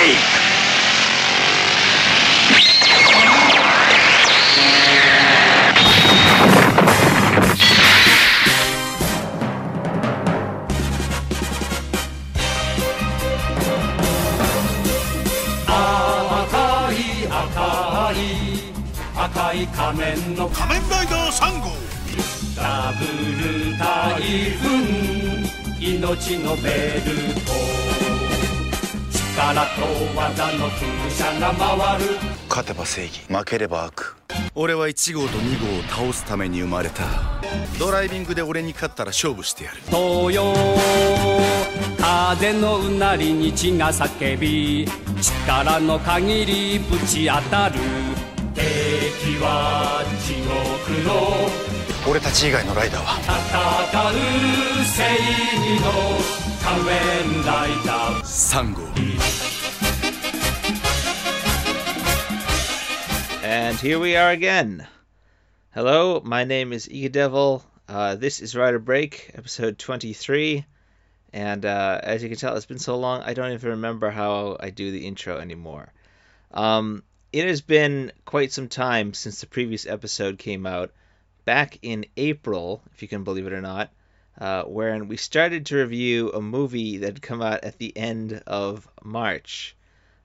away! Akai 仮面の仮面ライダー3号ダブル台風命のベルト力と技の風車が回る。勝てば正義。負ければ悪。俺は1号と2号を倒すために生まれた。ドライビングで俺に勝ったら勝負してやる。東洋風のうなりに血が叫び力の限りぶち当たる。敵は地獄の俺たち以外のライダーは？戦う。正義の仮面ライダー3号 And here we are again. Hello, my name is Ega Devil. Uh, this is Rider Break, episode 23. And uh, as you can tell, it's been so long, I don't even remember how I do the intro anymore. Um, it has been quite some time since the previous episode came out, back in April, if you can believe it or not, uh, wherein we started to review a movie that had come out at the end of March.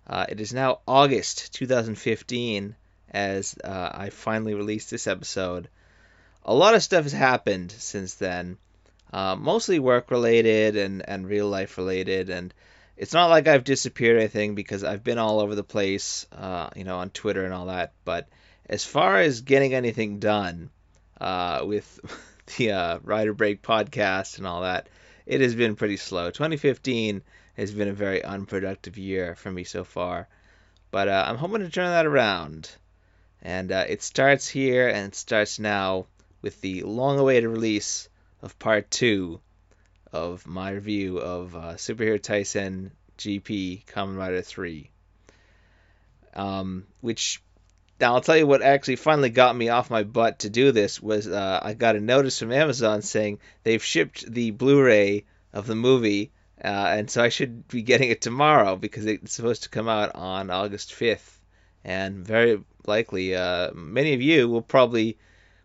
Uh, it is now August 2015 as uh, I finally released this episode. A lot of stuff has happened since then, uh, mostly work related and, and real life related. And it's not like I've disappeared or anything because I've been all over the place, uh, you know, on Twitter and all that. But as far as getting anything done uh, with the uh, Rider Break podcast and all that, it has been pretty slow. 2015 has been a very unproductive year for me so far. But uh, I'm hoping to turn that around. And uh, it starts here and it starts now with the long awaited release of part two of my review of uh, Superhero Taisen GP Kamen Rider 3. Um, which, now I'll tell you what actually finally got me off my butt to do this was uh, I got a notice from Amazon saying they've shipped the Blu ray of the movie. Uh, and so I should be getting it tomorrow because it's supposed to come out on August 5th. And very likely, uh, many of you will probably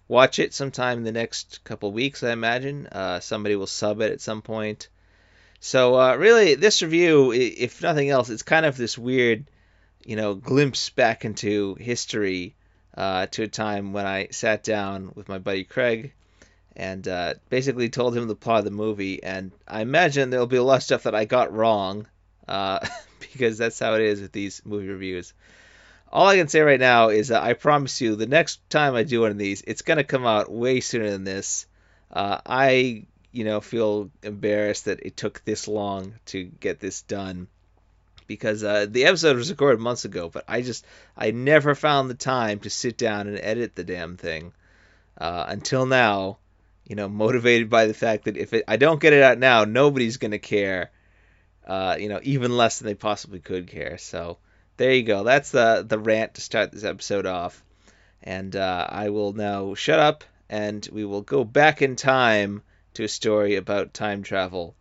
watch it sometime in the next couple weeks, I imagine. Uh, somebody will sub it at some point. So, uh, really, this review, if nothing else, it's kind of this weird, you know, glimpse back into history uh, to a time when I sat down with my buddy Craig and uh, basically told him the plot of the movie. And I imagine there'll be a lot of stuff that I got wrong uh, because that's how it is with these movie reviews all I can say right now is that I promise you, the next time I do one of these, it's gonna come out way sooner than this. Uh, I, you know, feel embarrassed that it took this long to get this done because uh, the episode was recorded months ago, but I just I never found the time to sit down and edit the damn thing uh, until now. You know, motivated by the fact that if it, I don't get it out now, nobody's gonna care. Uh, you know, even less than they possibly could care. So there you go. That's the the rant to start this episode off. And uh, I will now shut up and we will go back in time to a story about time travel.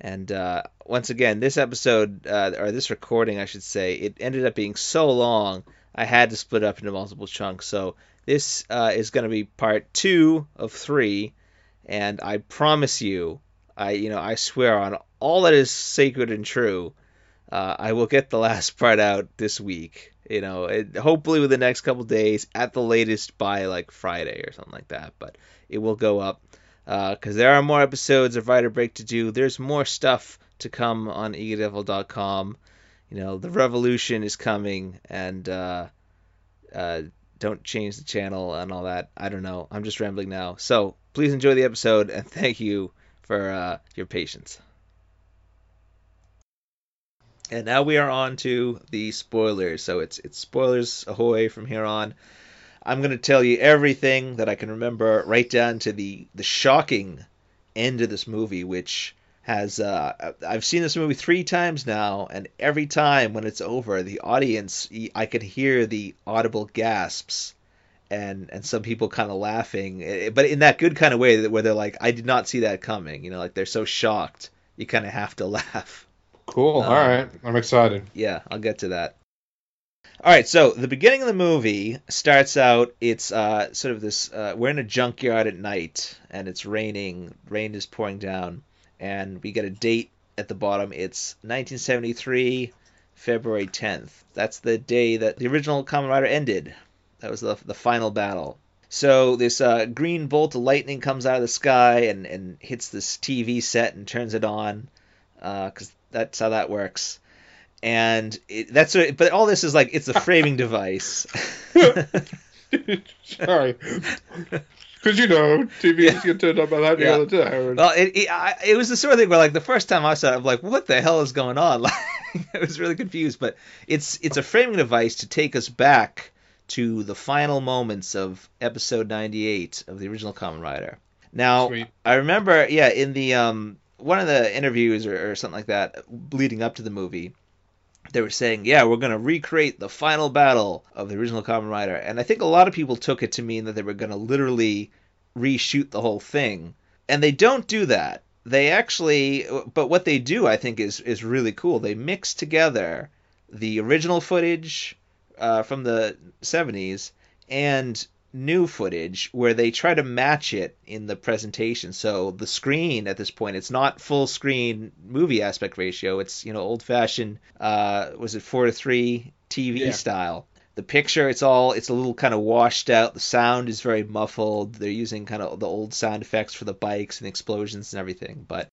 And uh, once again, this episode, uh, or this recording, I should say, it ended up being so long, I had to split up into multiple chunks. So this uh, is going to be part two of three. And I promise you, I you know I swear on all that is sacred and true uh, I will get the last part out this week. You know, it, hopefully within the next couple days, at the latest by like Friday or something like that. But it will go up because uh, there are more episodes of Rider Break to do. There's more stuff to come on egadevil.com. You know, the revolution is coming, and uh, uh, don't change the channel and all that. I don't know. I'm just rambling now. So please enjoy the episode, and thank you for uh, your patience. And now we are on to the spoilers. So it's it's spoilers ahoy from here on. I'm going to tell you everything that I can remember, right down to the the shocking end of this movie, which has uh, I've seen this movie three times now, and every time when it's over, the audience I could hear the audible gasps, and and some people kind of laughing, eh, but in that good kind of way where they're like, I did not see that coming, you know, like they're so shocked, you kind of have to laugh. Cool. Um, All right. I'm excited. Yeah, I'll get to that. All right, so the beginning of the movie starts out. It's uh, sort of this. Uh, we're in a junkyard at night, and it's raining. Rain is pouring down, and we get a date at the bottom. It's 1973, February 10th. That's the day that the original Kamen Rider ended. That was the the final battle. So this uh, green bolt of lightning comes out of the sky and, and hits this TV set and turns it on, because that's how that works. And it, that's what, but all this is like it's a framing device. Sorry. Because you know, TVs get turned on by lightning Yeah. all the time. Well, it it, I, it was the sort of thing where like the first time I saw it, I'm like, what the hell is going on? Like, I was really confused. But it's it's a framing device to take us back to the final moments of episode 98 of the original Kamen Rider. Now, Sweet. I remember, yeah, in the um one of the interviews or, or something like that leading up to the movie, they were saying, yeah, we're going to recreate the final battle of the original Kamen Rider. And I think a lot of people took it to mean that they were going to literally reshoot the whole thing. And they don't do that. They actually, but what they do, I think, is, is really cool. They mix together the original footage uh, from the 70s and new footage where they try to match it in the presentation. So the screen at this point, it's not full screen movie aspect ratio. It's you know old fashioned. Uh, was it four to three TV Yeah. style? The picture, it's all it's a little kind of washed out. The sound is very muffled. They're using kind of the old sound effects for the bikes and explosions and everything. But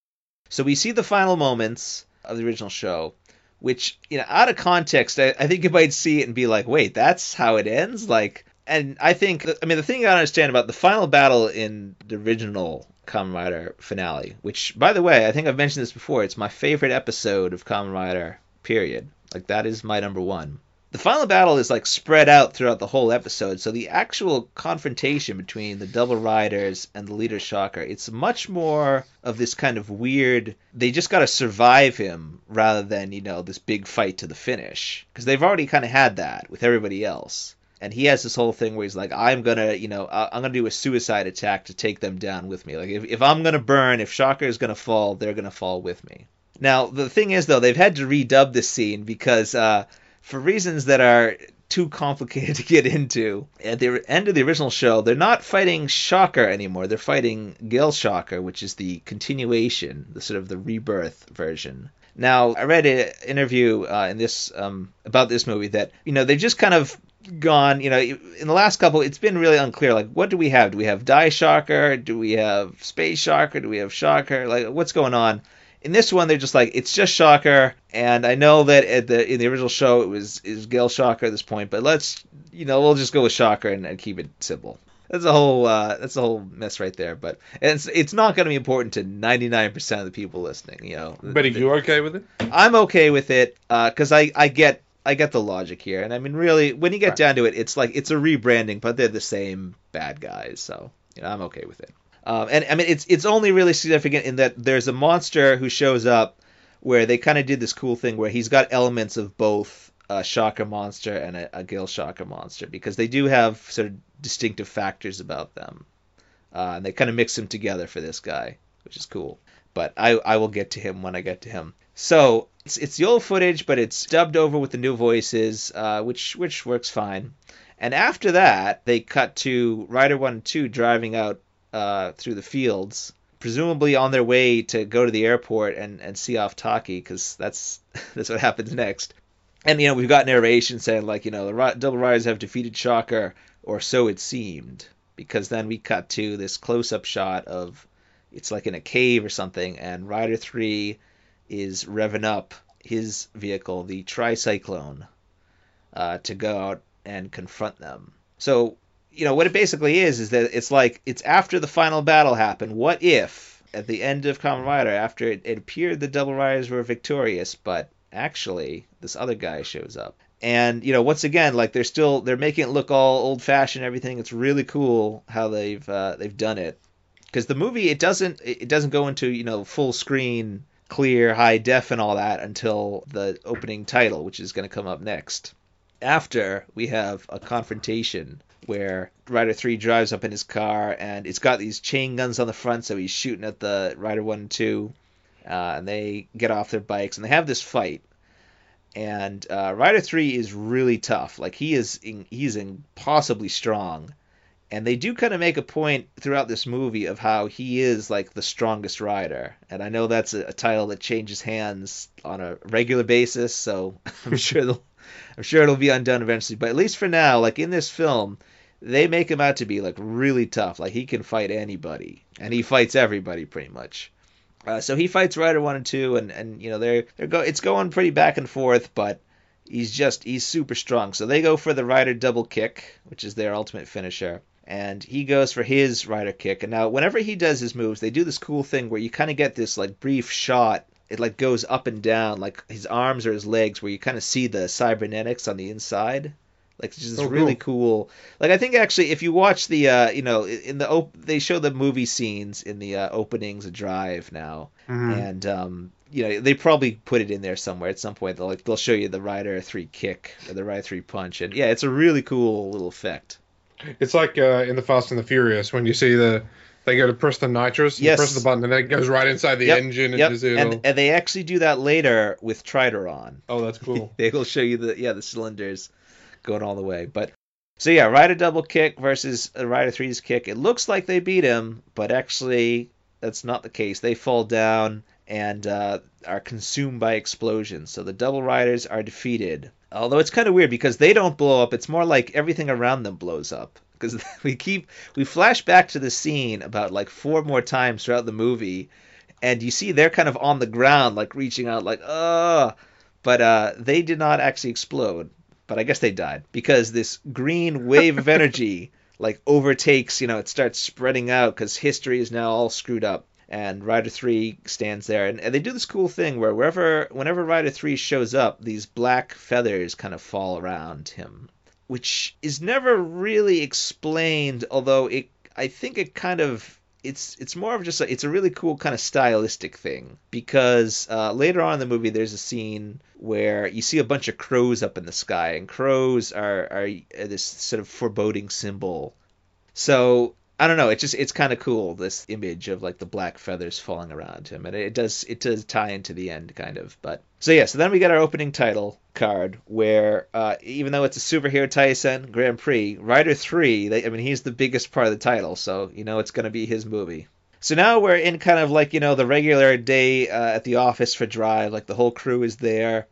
so we see the final moments of the original show, which you know out of context, I, I think you might see it and be like, wait, that's how it ends, like. And I think, I mean, the thing gotta understand about the final battle in the original Kamen Rider finale, which, by the way, I think I've mentioned this before, it's my favorite episode of Kamen Rider, period. Like, that is my number one. The final battle is, like, spread out throughout the whole episode, so the actual confrontation between the Double Riders and the leader Shocker, it's much more of this kind of weird, they just gotta survive him rather than, you know, this big fight to the finish. Because they've already kind of had that with everybody else and he has this whole thing where he's like i'm gonna you know i'm gonna do a suicide attack to take them down with me. Like if, if i'm gonna burn if shocker is gonna fall they're gonna fall with me. Now the thing is though they've had to redub this scene because uh, for reasons that are too complicated to get into at the end of the original show they're not fighting shocker anymore. They're fighting Gel-Shocker which is the continuation the sort of the rebirth version. Now, I read an interview uh, in this um, about this movie that you know they just kind of gone. You know, in the last couple, it's been really unclear. Like, what do we have? Do we have Dai Shocker? Do we have Space Shocker? Do we have Shocker? Like, what's going on? In this one, they're just like it's just Shocker, and I know that at the in the original show it was is Gel-Shocker at this point, but let's you know we'll just go with Shocker and, and keep it simple. That's a whole uh, that's a whole mess right there, but it's it's not going to be important to 99% of the people listening. You know, But are you okay with it? I'm okay with it because I I get I get the logic here, and I mean really when you get Right. down to it, it's like it's a rebranding, but they're the same bad guys, so you know I'm okay with it. Um, and I mean it's it's only really significant in that there's a monster who shows up where they kind of did this cool thing where he's got elements of both a Shocker monster and a, a Gel-Shocker monster because they do have sort of distinctive factors about them, uh, and they kind of mix them together for this guy, which is cool. But I I will get to him when I get to him. So it's it's the old footage, but it's dubbed over with the new voices, uh, which which works fine. And after that, they cut to Rider One and Two driving out uh, through the fields, presumably on their way to go to the airport and, and see off Taki, because that's that's what happens next. And you know we've got narration saying like you know the Double Riders have defeated Shocker, or so it seemed, because then we cut to this close-up shot of it's like in a cave or something, and Rider Three is revving up his vehicle, the Tricyclone, uh, to go out and confront them. So, you know, what it basically is is that it's like it's after the final battle happened. What if at the end of Kamen Rider, after it, it appeared the Double Riders were victorious, but actually this other guy shows up? And you know, once again, like they're still they're making it look all old fashioned. Everything. It's really cool how they've uh, they've done it. Because the movie it doesn't it doesn't go into you know full screen clear high def and all that until the opening title, which is going to come up next. After we have a confrontation where Rider 3 drives up in his car and it's got these chain guns on the front, so he's shooting at the Rider 1 and 2. uh, and they get off their bikes and they have this fight. And uh, Rider Three is really tough. Like he is, in, he's impossibly strong. And they do kind of make a point throughout this movie of how he is like the strongest rider. And I know that's a, a title that changes hands on a regular basis, so I'm sure I'm sure it'll be undone eventually. But at least for now, like in this film, they make him out to be like really tough. Like he can fight anybody, and he fights everybody pretty much. Uh, so he fights Rider one and two, and and you know they're they're go it's going pretty back and forth, but he's just he's super strong. So they go for the Rider double kick, which is their ultimate finisher. And he goes for his rider kick. And now, whenever he does his moves, they do this cool thing where you kind of get this like brief shot. It like goes up and down, like his arms or his legs, where you kind of see the cybernetics on the inside. Like it's just Oh, really cool. Like I think actually, if you watch the, uh, you know, in the op- they show the movie scenes in the uh, openings of Drive now, Mhm. and um, you know they probably put it in there somewhere at some point. They'll like they'll show you the Rider three kick or the Rider three punch, and yeah, it's a really cool little effect. It's like uh, in the Fast and the Furious when you see the they go to press the nitrous, you Yes. press the button, and then it goes right inside the Yep, engine and Yep, just and, and they actually do that later with Tridoron. Oh, that's cool. they will show you the yeah the cylinders going all the way. But so yeah, Rider double kick versus Rider three's kick. It looks like they beat him, but actually that's not the case. They fall down and uh, are consumed by explosions. So the double riders are defeated. Although it's kind of weird because they don't blow up. It's more like everything around them blows up. Because we keep we flash back to the scene about like four more times throughout the movie, and you see they're kind of on the ground, like reaching out, like uh but uh, they did not actually explode. But I guess they died because this green wave of energy like overtakes. You know, it starts spreading out because history is now all screwed up. And Rider Three stands there, and, and they do this cool thing where wherever, whenever Rider Three shows up, these black feathers kind of fall around him, which is never really explained. Although it, I think it kind of it's it's more of just a, it's a really cool kind of stylistic thing because uh, later on in the movie there's a scene where you see a bunch of crows up in the sky and crows are are this sort of foreboding symbol. So I don't know. It's just it's kind of cool this image of like the black feathers falling around him, and it does it does tie into the end kind of. But so yeah, so then we get our opening title card where uh, even though it's a superhero Taisen Grand Prix, Rider Three, they, I mean he's the biggest part of the title, so you know it's going to be his movie. So now we're in kind of like you know the regular day uh, at the office for Drive, like the whole crew is there,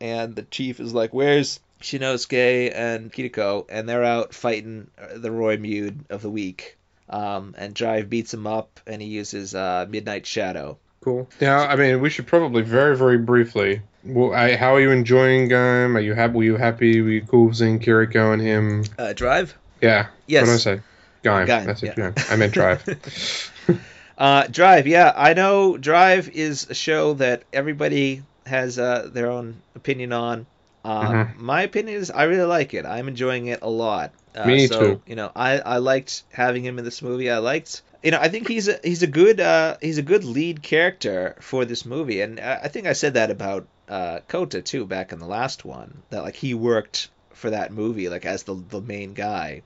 and the chief is like, "Where's Shinosuke and Kiriko?" And they're out fighting uh, the Roidmude of the week. Um, and Drive beats him up, and he uses uh, Midnight Shadow. Cool. Yeah, I mean, we should probably very, very briefly. Well, I, how are you enjoying um? Are you happy? Were you happy? Were you cool seeing Kiriko and him? Uh, Drive? Yeah. Yes. What did I say? Gaim. Gaim, That's it. yeah. I meant Drive. Uh, Drive, yeah, I know Drive is a show that everybody has uh, their own opinion on. Uh, Mhm. My opinion is I really like it. I'm enjoying it a lot. Uh, Me so, too. You know, I, I liked having him in this movie. I liked, you know, I think he's a he's a good uh, he's a good lead character for this movie, and I, I think I said that about uh, Kota too back in the last one. That like he worked for that movie like as the the main guy.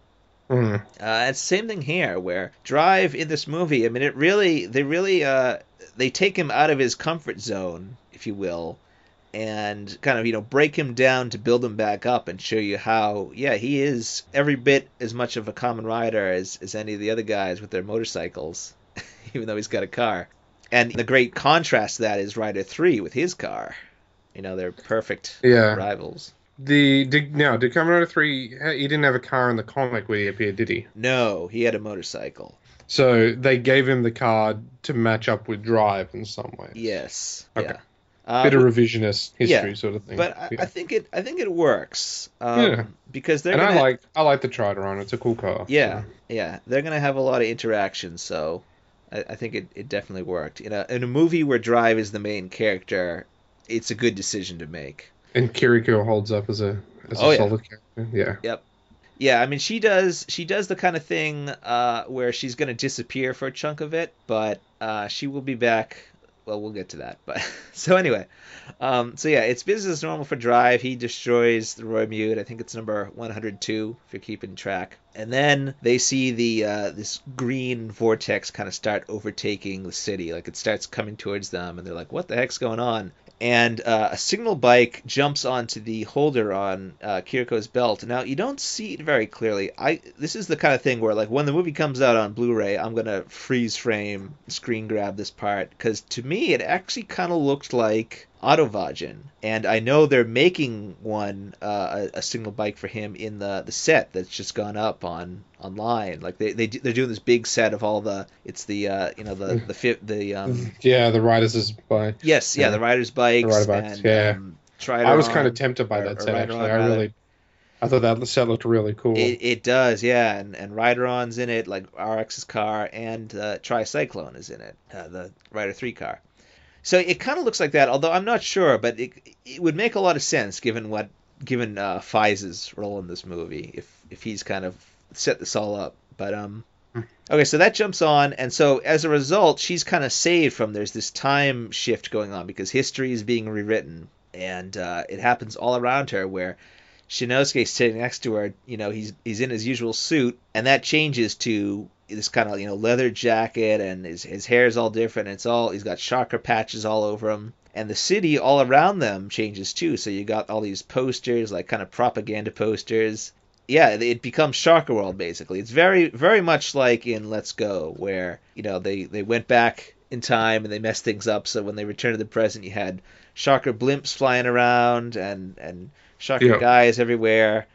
Mm. Uh, it's the same thing here, where Drive in this movie. I mean, it really they really uh, they take him out of his comfort zone, if you will, and kind of you know break him down to build him back up and show you how yeah he is every bit as much of a Kamen Rider as as any of the other guys with their motorcycles, even though he's got a car. And the great contrast to that is Rider Three with his car. You know, they're perfect Yeah. rivals. The did now did Kamen Rider three? He didn't have a car in the comic where he appeared, did he? No, he had a motorcycle. So they gave him the car to match up with Drive in some way. Yes. Okay. Yeah. Uh, Bit of revisionist history yeah, sort of thing. but I, Yeah. I think it I think it works. Um, Yeah. Because they're and gonna, I like I like the Tridoron. It's a cool car. yeah yeah they're gonna have a lot of interaction, so I, I think it, it definitely worked. You know, in a movie where Drive is the main character, it's a good decision to make. And Kiriko holds up as a as a Oh, yeah. solid character. Yeah. Yep. Yeah, I mean she does she does the kind of thing uh, where she's gonna disappear for a chunk of it, but uh, she will be back well, we'll get to that. But so anyway, um, so yeah, it's business as normal for Drive. He destroys the Roidmude. I think it's number 102 if you're keeping track. And then they see the uh, this green vortex kind of start overtaking the city. Like it starts coming towards them, and they're like, "What the heck's going on?" And uh, a signal bike jumps onto the holder on uh, Kiriko's belt. Now you don't see it very clearly. I this is the kind of thing where like when the movie comes out on Blu-ray, I'm gonna freeze frame, screen grab this part because to me it actually kind of looked like Autovajin, and I know they're making one uh, a, a signal bike for him in the the set that's just gone up on online. Like they they they're doing this big set of all the it's the uh, you know the the fi- the um Yeah, the riders' bike. yes yeah, Yeah. the riders bikes, The rider bikes, and yeah. um. I was kind of tempted by or- that set actually. I rather. really, I thought that set looked really cool. It, it does, yeah, and and Ridoron's in it, like RX's car, and uh, Tricyclone is in it, uh, the Rider Three car. So it kind of looks like that, although I'm not sure, but it it would make a lot of sense given what given uh, Faiz's role in this movie, if if he's kind of set this all up. But um, okay, so that jumps on, and so as a result, she's kind of saved from there's this time shift going on because history is being rewritten, and uh, it happens all around her where Shinosuke's sitting next to her. You know, he's he's in his usual suit, and that changes to this kind of you know leather jacket, and his his hair is all different. It's all he's got Shocker patches all over him, and the city all around them changes too. So you got all these posters, like kind of propaganda posters. Yeah, it becomes Shocker World basically. It's very very much like in Let's Go, where you know they they went back in time and they messed things up. So when they returned to the present, you had Shocker blimps flying around and and Shocker Yeah. guys everywhere.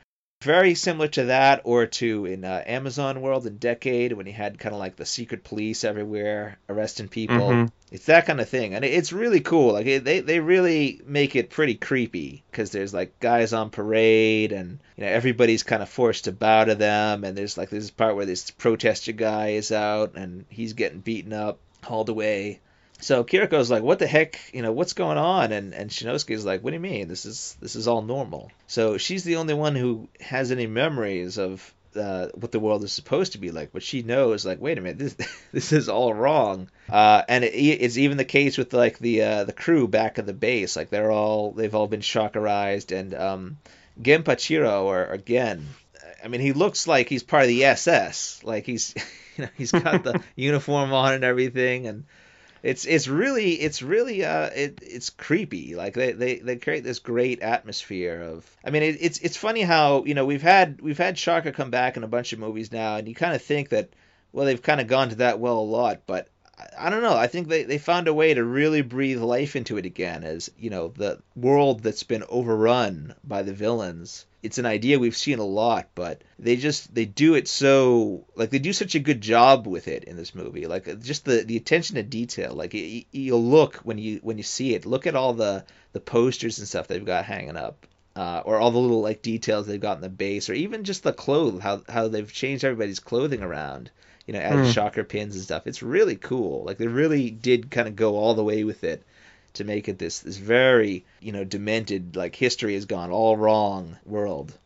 Very similar to that, or to in uh, Amazon World in Decade when you had kind of like the secret police everywhere arresting people. Mhm. It's that kind of thing, and it's really cool. Like it, they they really make it pretty creepy because there's like guys on parade, and you know everybody's kind of forced to bow to them, and there's like this part where this protester guy is out and he's getting beaten up, hauled away. So Kiriko's like, "What the heck? You know, what's going on?" And and Shinosuke's like, "What do you mean? This is this is all normal." So she's the only one who has any memories of uh, what the world is supposed to be like, but she knows, like, wait a minute, this this is all wrong. Uh, and it, it's even the case with like the uh, the crew back at the base, like they're all they've all been Shockerized, and um, Genpachiro or, or Gen, I mean, he looks like he's part of the SS, like he's you know he's got the uniform on and everything, and it's it's really it's really uh it it's creepy like they they, they create this great atmosphere of i mean it, it's it's funny how you know we've had we've had Shocker come back in a bunch of movies now and you kind of think that well they've kind of gone to that well a lot but I- I don't know. I think they, they found a way to really breathe life into it again as, you know, the world that's been overrun by the villains. It's an idea we've seen a lot, but they just they do it so like they do such a good job with it in this movie. Like just the, the attention to detail. Like you, you'll look when you when you see it. Look at all the the posters and stuff they've got hanging up. Uh, or all the little like details they've got in the base, or even just the clothes, how how they've changed everybody's clothing around you know, added Hmm. shocker pins and stuff. It's really cool. Like they really did kind of go all the way with it to make it this this very you know demented like history has gone all wrong world.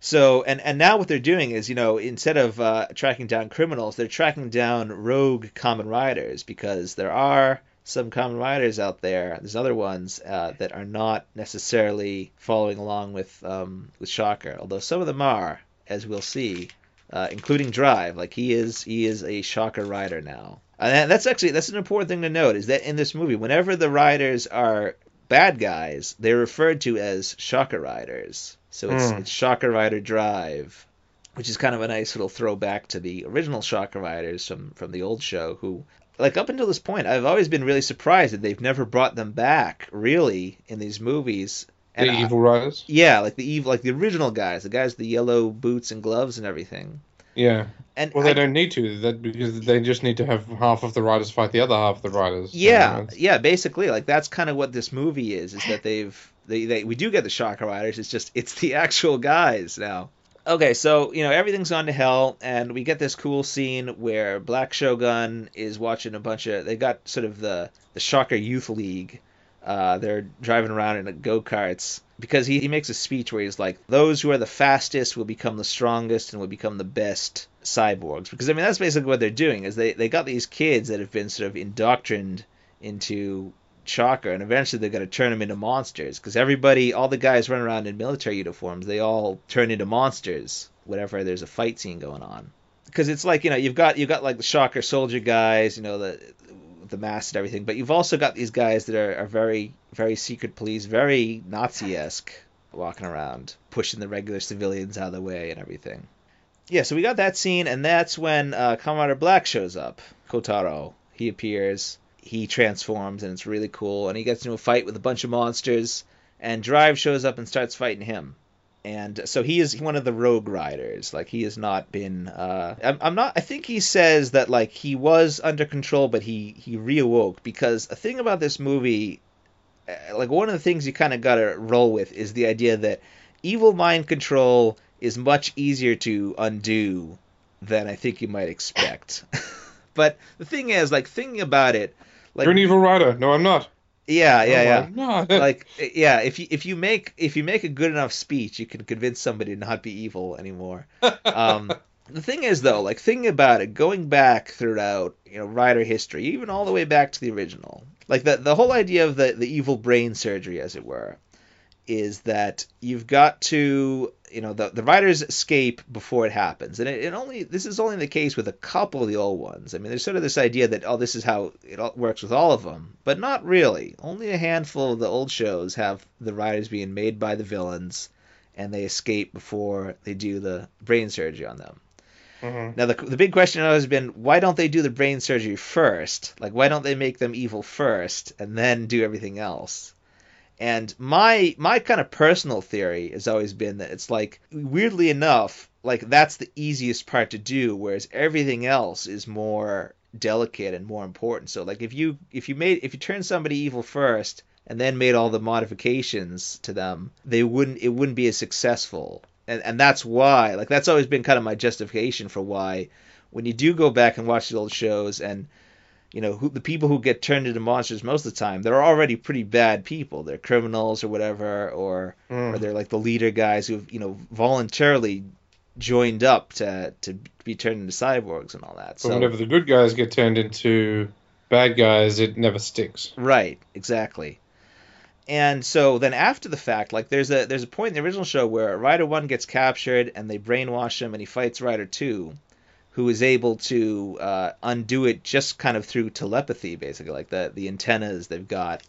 So and and now what they're doing is you know instead of uh, tracking down criminals, they're tracking down rogue Kamen Riders because there are some Kamen Riders out there. There's other ones uh, that are not necessarily following along with um, with Shocker, although some of them are, as we'll see uh, including Drive. Like he is, he is a Shocker rider now, and that's actually that's an important thing to note is that in this movie, whenever the riders are bad guys, they're referred to as Shocker riders. So it's, Hmm. it's Shocker Rider Drive, which is kind of a nice little throwback to the original Shocker riders from from the old show. Who, like up until this point, I've always been really surprised that they've never brought them back really in these movies. The Evil Riders. yeah, like the evil, like the original guys, the guys with the yellow boots and gloves and everything. Yeah. And Well, they I- don't need to. That because they just need to have half of the riders fight the other half of the riders. So, yeah, it's- yeah, basically, like that's kind of what this movie is. Is that they've they, they we do get the Shocker Riders. It's just it's the actual guys now. Okay, so you know everything's gone to hell, and we get this cool scene where Black Shogun is watching a bunch of. They got sort of the the Shocker Youth League. Uh, they're driving around in go karts because he, he makes a speech where he's like, "Those who are the fastest will become the strongest and will become the best cyborgs." Because I mean that's basically what they're doing is they they got these kids that have been sort of indoctrined into Shocker, and eventually they're going to turn them into monsters because everybody, all the guys run around in military uniforms, they all turn into monsters whenever there's a fight scene going on. Because it's like you know you've got you've got like the Shocker soldier guys, you know the the mask and everything, but you've also got these guys that are, are very very secret police, very Nazi esque, walking around pushing the regular civilians out of the way and everything. Yeah, so we got that scene, and that's when uh, Black shows up. Kotaro, he appears he transforms and it's really cool and he gets into a fight with a bunch of monsters and drive shows up and starts fighting him and so he is one of the rogue riders like he has not been uh I'm, I'm not i think he says that like he was under control but he he reawoke because a thing about this movie uh, like one of the things you kind of got to roll with is the idea that evil mind control is much easier to undo than i think you might expect but the thing is like thinking about it like You're an evil rider. No, I'm not. Yeah yeah No, yeah. I'm like yeah if you if you make if you make a good enough speech you can convince somebody to not be evil anymore. Um the thing is though like thinking about it. Going back throughout you know rider history even all the way back to the original like the the whole idea of the the evil brain surgery as it were is that you've got to you know the the riders escape before it happens. And it, it only this is only the case with a couple of the old ones. I mean there's sort of this idea that oh this is how it all works with all of them but not really. Only a handful of the old shows have the riders being made by the villains and they escape before they do the brain surgery on them. Mhm. now the, the big question has been why don't they do the brain surgery first? Like why don't they make them evil first and then do everything else and my my kind of personal theory has always been that it's like weirdly enough, like that's the easiest part to do, whereas everything else is more delicate and more important. So like if you if you made if you turn somebody evil first and then made all the modifications to them, they wouldn't it wouldn't be as successful. And and that's why like that's always been kind of my justification for why when you do go back and watch the old shows and you know, who, the people who get turned into monsters most of the time, they're already pretty bad people. They're criminals or whatever, or Mm. or they're like the leader guys who've you know voluntarily joined up to to be turned into cyborgs and all that. But So whenever the good guys get turned into bad guys, it never sticks. Right, exactly. And so then after the fact, like there's a there's a point in the original show where Rider One gets captured and they brainwash him and he fights Rider Two, who is able to uh, undo it just kind of through telepathy, basically, like the the antennas they've got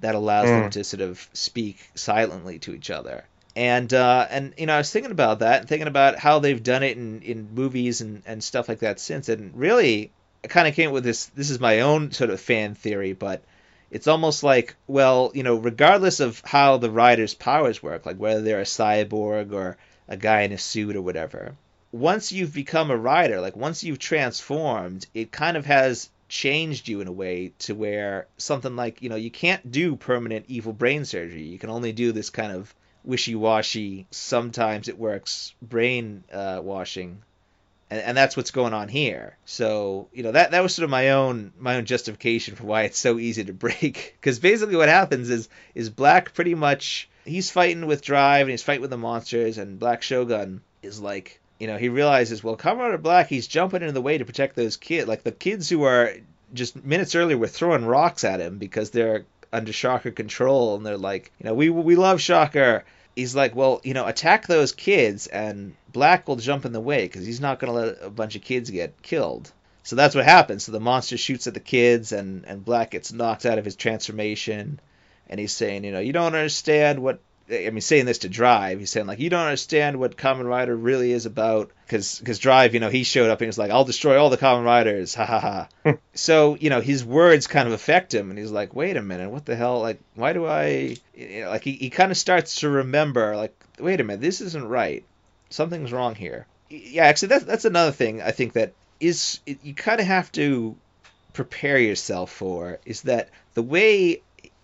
that allows them Mm. to sort of speak silently to each other. And uh, and you know I was thinking about that and thinking about how they've done it in, in movies and, and stuff like that since, and really I kind of came up with this. This is my own sort of fan theory, but it's almost like, well, you know, regardless of how the rider's powers work, like whether they're a cyborg or a guy in a suit or whatever, once you've become a rider, like once you've transformed, it kind of has changed you in a way to where something like, you know, you can't do permanent evil brain surgery. You can only do this kind of wishy-washy, sometimes it works brain uh, washing and, and that's what's going on here. So you know that that was sort of my own my own justification for why it's so easy to break. Because basically what happens is is Black pretty much he's fighting with Drive and he's fighting with the monsters, and Black Shogun is like you know he realizes well Commander Black he's jumping into the way to protect those kids like the kids who are just minutes earlier were throwing rocks at him because they're under Shocker control and they're like you know we we love Shocker he's like, well, you know, attack those kids, and Black will jump in the way because he's not going to let a bunch of kids get killed. So that's what happens. So the monster shoots at the kids, and and Black gets knocked out of his transformation, and he's saying, you know, you don't understand what. I mean, saying this to Drive, he's saying like, you don't understand what Kamen Rider really is about, because because Drive, you know, he showed up and he was like, I'll destroy all the Kamen Riders, ha ha ha. Hmm. so you know, his words kind of affect him, and he's like, wait a minute, what the hell? Like, why do I? You know, like he, he kind of starts to remember, like, wait a minute, this isn't right. Something's wrong here. Yeah, actually, that's that's another thing I think that is it, you kind of have to prepare yourself for is that the way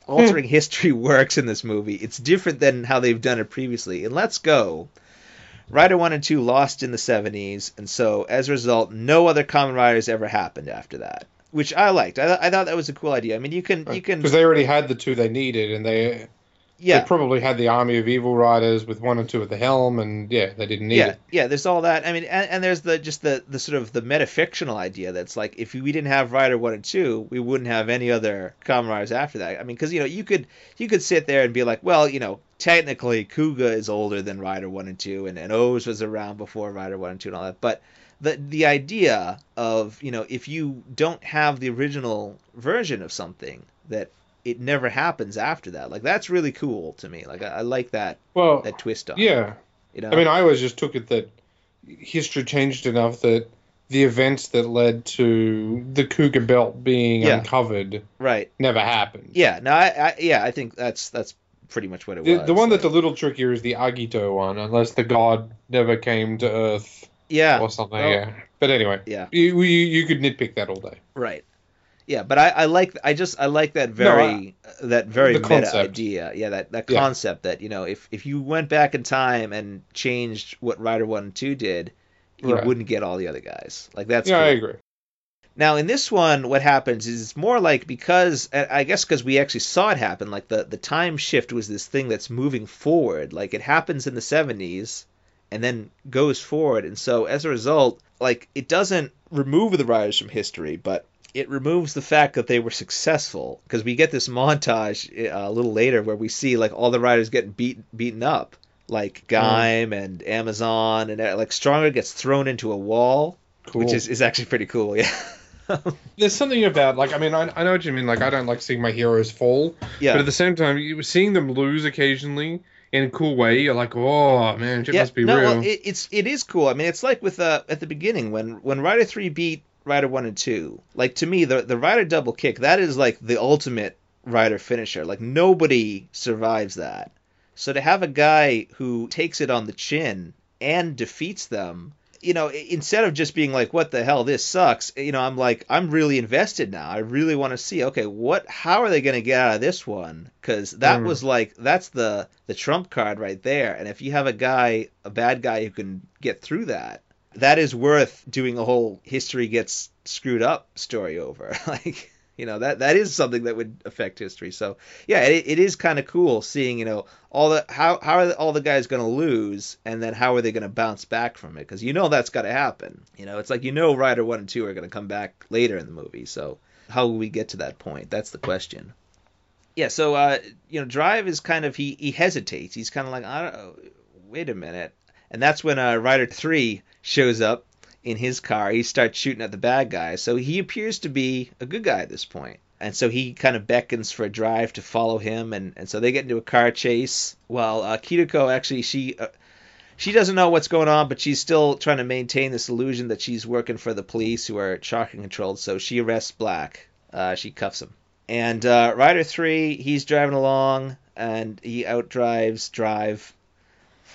altering history works in this movie, it's different than how they've done it previously. And Let's Go, Rider 1 and 2 lost in the 70s, and so as a result, no other Kamen Riders ever happened after that. Which I liked. I, I thought that was a cool idea. I mean, you can you can because they already had the two they needed, and they yeah, They probably had the army of evil riders with one or two at the helm, and yeah, they didn't need yeah, it. yeah. There's all that. I mean, and, and there's the just the the sort of the metafictional idea that's like if we didn't have Rider one and two, we wouldn't have any other Kamen Riders after that. I mean, because you know you could you could sit there and be like, well, you know, technically Kuuga is older than Rider one and two, and and OOO was around before Rider one and two and all that, but the the idea of you know if you don't have the original version of something that it never happens after that like that's really cool to me like i, I like that Well, that twist on it, yeah. you know I mean, I always just took it that history changed enough that the events that led to the Kuuga Belt being Yeah. uncovered right never happened. yeah no I, I yeah i think that's that's pretty much what it The, was the one like- that's a little trickier is the Agito one, unless the god never came to Earth yeah or something. Yeah. But anyway, Yeah. you, you you could nitpick that all day. right yeah but i i like i just i like that very that very meta concept. idea yeah that that Yeah. concept that you know if if you went back in time and changed what rider 1 and 2 did you Right. wouldn't get all the other guys like that's yeah, I agree. Now in this one, what happens is it's more like because I guess because we actually saw it happen. Like the the time shift was this thing that's moving forward. Like it happens in the '70s and then goes forward, and so as a result, like it doesn't remove the riders from history, but it removes the fact that they were successful because we get this montage uh, a little later where we see like all the riders getting beat beaten up, like Gaim and Amazon, and uh, like Stronger gets thrown into a wall, Cool. which is, is actually pretty cool. Yeah. There's something about like I mean I, I know what you mean. Like I don't like seeing my heroes fall, Yeah. but at the same time, you seeing them lose occasionally in a cool way, you're like, oh man, shit yeah, must be no, real. well, it, it's it is cool. I mean, it's like with uh at the beginning when when Rider three beat Rider one and two. Like to me, the the Rider double kick that is like the ultimate Rider finisher. Like nobody survives that. So to have a guy who takes it on the chin and defeats them, you know, instead of just being like, "What the hell, this sucks," you know, I'm like, I'm really invested now. I really want to see, okay, what, how are they going to get out of this one? Because that Mm. was like, that's the the trump card right there. And if you have a guy, a bad guy who can get through that, that is worth doing a whole history gets screwed up story over. like, you know, that that is something that would affect history. So yeah, it, it is kind of cool seeing, you know, all the how how are all the guys going to lose, and then how are they going to bounce back from it? Because you know that's got to happen. You know, it's like you know Rider one and two are going to come back later in the movie. So how will we get to that point? That's the question. Yeah, so uh, you know, Drive is kind of he he hesitates. He's kind of like, I don't, wait a minute, and that's when uh, Rider three shows up in his car. He starts shooting at the bad guys. So he appears to be a good guy at this point. And so he kind of beckons for a Drive to follow him, and, and so they get into a car chase. While uh, Kiriko actually she uh, she doesn't know what's going on, but she's still trying to maintain this illusion that she's working for the police who are Shocker controlled. So she arrests Black. Uh, she cuffs him. And uh, Rider three, he's driving along, and he outdrives Drive,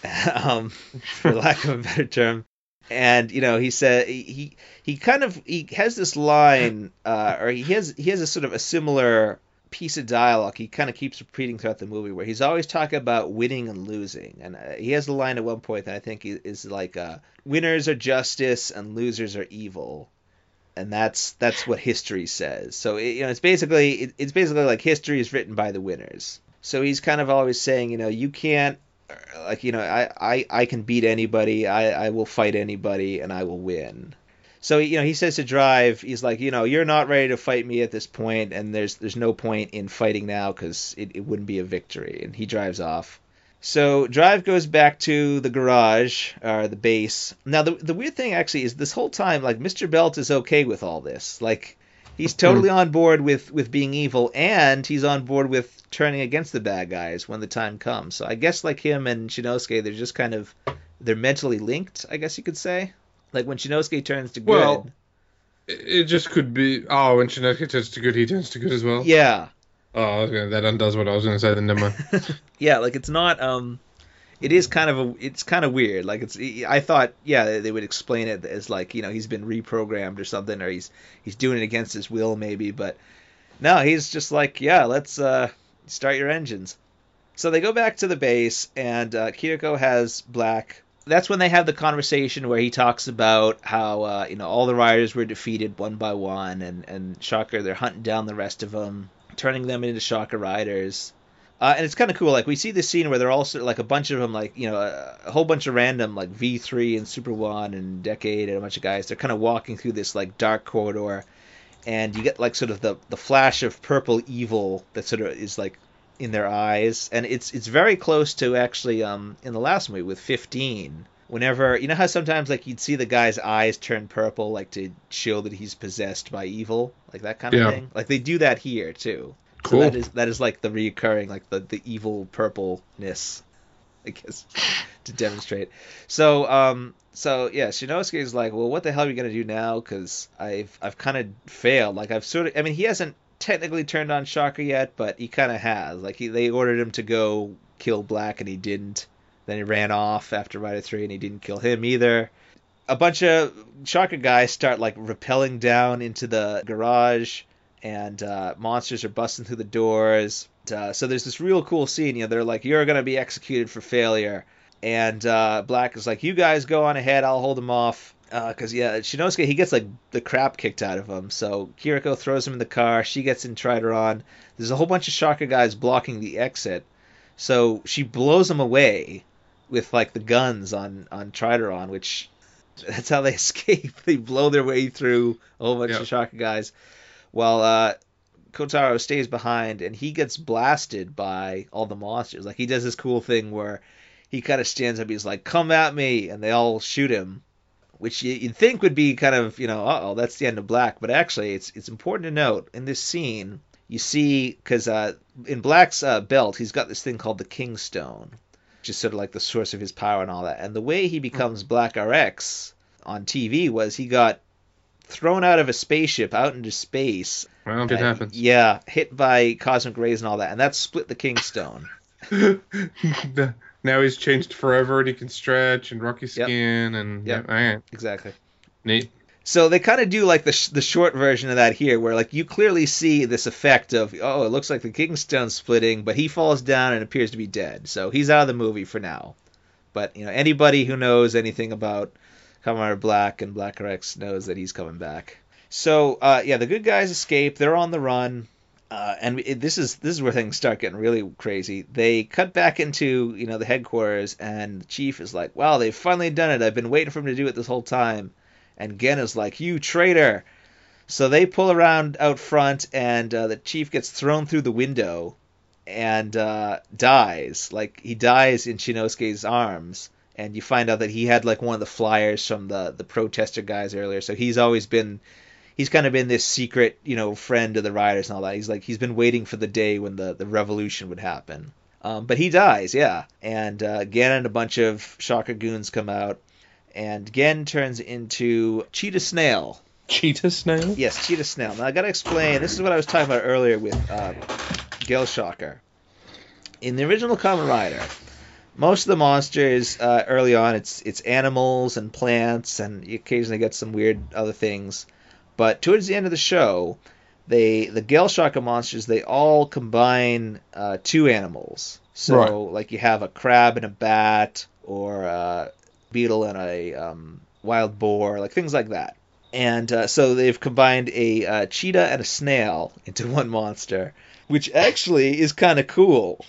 um, for lack of a better term. And you know, he said he he kind of he has this line, uh, or he has he has a sort of a similar piece of dialogue he kind of keeps repeating throughout the movie where he's always talking about winning and losing. And uh, he has a line at one point that i think is, like uh, winners are justice and losers are evil. And that's that's what history says. So it, you know it's basically it, it's basically like history is written by the winners. So he's kind of always saying you know you can't like you know i i, I can beat anybody. I, I will fight anybody and i will win. So you know he says to drive he's like you know you're not ready to fight me at this point and there's there's no point in fighting now because it, it wouldn't be a victory. And he drives off. So drive goes back to the garage or the base. Now the, the weird thing actually is this whole time like mr belt is okay with all this. Like he's totally on board with with being evil and he's on board with turning against the bad guys when the time comes so i guess like him and shinosuke they're just kind of they're mentally linked i guess you could say like when Shinosuke turns to good. Well, It just could be. Oh, when Shinosuke turns to good, he turns to good as well. yeah, Oh, gonna, that undoes what I was going to say. Then never mind. yeah, like it's not. Um, it is kind of a. It's kind of weird. Like it's. I thought, yeah, they- would explain it as like you know he's been reprogrammed or something, or he's he's doing it against his will maybe, but no, he's just like, yeah, let's uh start your engines. So they go back to the base, and uh, Kiriko has Black. That's when they have the conversation where he talks about how uh, you know all the riders were defeated one by one, and and Shocker they're hunting down the rest of them, turning them into Shocker riders. Uh, and it's kind of cool. Like we see this scene where they're all sort of like a bunch of them, like you know, a, a whole bunch of random like V3 and Super One and Decade and a bunch of guys. They're kind of walking through this like dark corridor, and you get like sort of the the flash of purple evil that sort of is like in their eyes, and it's it's very close to actually um in the last movie with 15. Whenever you know how sometimes like you'd see the guy's eyes turn purple, like to show that he's possessed by evil, like that kind of Yeah. thing. Like they do that here too. Cool. So that is that is like the reoccurring, like the the evil purpleness, I guess, to demonstrate. So um so yeah, Shinosuke is like, well, what the hell are you gonna do now? Because I've I've kind of failed. Like I've sort of, I mean, he hasn't technically turned on Shocker yet, but he kind of has. Like he, they ordered him to go kill Black, and he didn't. Then he ran off after Rider Three, and he didn't kill him either. A bunch of Shocker guys start like rappelling down into the garage, and uh, monsters are busting through the doors. Uh, so there's this real cool scene. You know, they're like, "You're gonna be executed for failure," and uh, Black is like, "You guys go on ahead. I'll hold him off." Because yeah, Shinosuke he gets like the crap kicked out of him. So Kiriko throws him in the car. She gets in Tridoron. There's a whole bunch of Shocker guys blocking the exit. So she blows them away with like the guns on on Tridoron, which that's how they escape. They blow their way through a whole bunch Yep. of Shocker guys, while uh, Kotaro stays behind and he gets blasted by all the monsters. Like he does this cool thing where he kind of stands up. He's like, "Come at me!" and they all shoot him, which you- you'd think would be kind of you know, uh oh, that's the end of Black. But actually, it's it's important to note in this scene you see because uh, in Black's uh, belt he's got this thing called the King Stone, which is sort of like the source of his power and all that. And the way he becomes Black RX on TV was he got thrown out of a spaceship out into space. Well, it and- happens. Yeah, hit by cosmic rays and all that, and that split the Kingstone. Now he's changed forever and he can stretch and rocky skin and Yep. yeah, alright, Exactly. neat. So they kind of do like the sh- the short version of that here, where like you clearly see this effect of oh, it looks like the Kingstone's splitting, but he falls down and appears to be dead. So he's out of the movie for now. But you know anybody who knows anything about Rider Black and Black RX knows that he's coming back. So uh, yeah, the good guys escape. They're on the run. Uh, and it, this is this is where things start getting really crazy. They cut back into you know the headquarters, and the chief is like, "Wow, they've finally done it. I've been waiting for him to do it this whole time." And Gen is like, "You traitor!" So they pull around out front, and uh, the chief gets thrown through the window and uh, dies. Like he dies in Shinosuke's arms, and you find out that he had like one of the flyers from the the protester guys earlier. So he's always been he's kind of been this secret, you know, friend of the riders and all that. He's like he's been waiting for the day when the the revolution would happen. Um, but he dies, yeah. And uh, Gen and a bunch of Shocker goons come out, and Gen turns into Cheetah Snail. Cheetah snail? Yes, Cheetah Snail. Now I gotta explain. This is what I was talking about earlier with uh, Gel-Shocker. In the original Kamen Rider, most of the monsters uh, early on it's it's animals and plants, and you occasionally get some weird other things. But towards the end of the show, they the Gel-Shocker monsters they all combine uh, two animals. So Right. like you have a crab and a bat, or a beetle and a um, wild boar, like things like that. And uh, so they've combined a uh, cheetah and a snail into one monster, which actually is kind of cool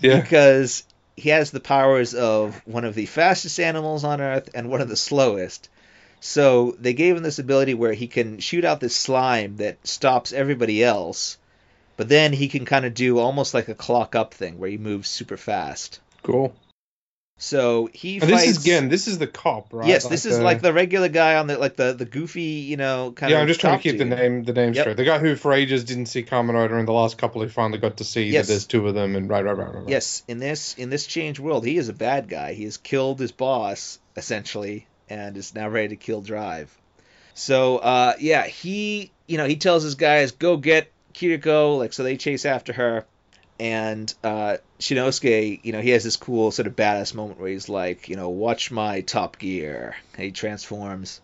Yeah. because he has the powers of one of the fastest animals on Earth and one of the slowest. So they gave him this ability where he can shoot out this slime that stops everybody else, but then he can kind of do almost like a clock up thing where he moves super fast. Cool. So he And fights. this is again, this is the cop, right? Yes, this is the- like the regular guy on the like the the goofy, you know, kind Yeah, of. Yeah, I'm just trying to keep the name the name Yep. straight. The guy who for ages didn't see Kamen Rider, and the last couple he finally got to see Yes. that there's two of them, and right, right, right, right. right. Yes, in this in this changed world, he is a bad guy. He has killed his boss essentially, and is now ready to kill Drive. So uh, yeah, he you know he tells his guys go get Kiriko, like so they chase after her, and uh, Shinosuke, you know he has this cool sort of badass moment where he's like, you know, watch my Top Gear. And he transforms.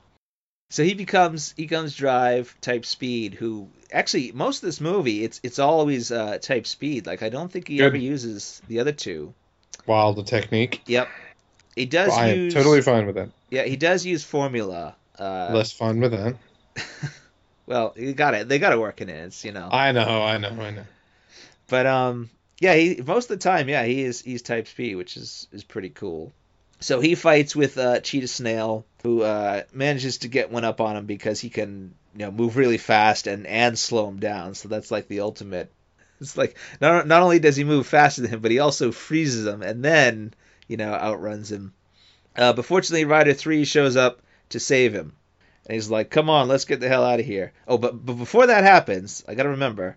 So he becomes he becomes Drive type Speed, who actually most of this movie it's it's always uh, type Speed. Like I don't think he Good. ever uses the other two. While the technique. Yep. He does I am use totally fine with that. Yeah, he does use formula. Uh, Less fine with that. well, you got it. They got to work in it. It's, you know. I know, I know, I know. But um, Yeah, he most of the time, yeah, he is he's type speed, which is is pretty cool. So he fights with uh, Cheetah Snail, who uh, manages to get one up on him because he can you know move really fast and and slow him down. So that's like the ultimate. It's like not not only does he move faster than him, but he also freezes him and then you know outruns him. Uh, but fortunately, Rider Three shows up to save him, and he's like, "Come on, let's get the hell out of here." Oh, but but before that happens, I gotta remember.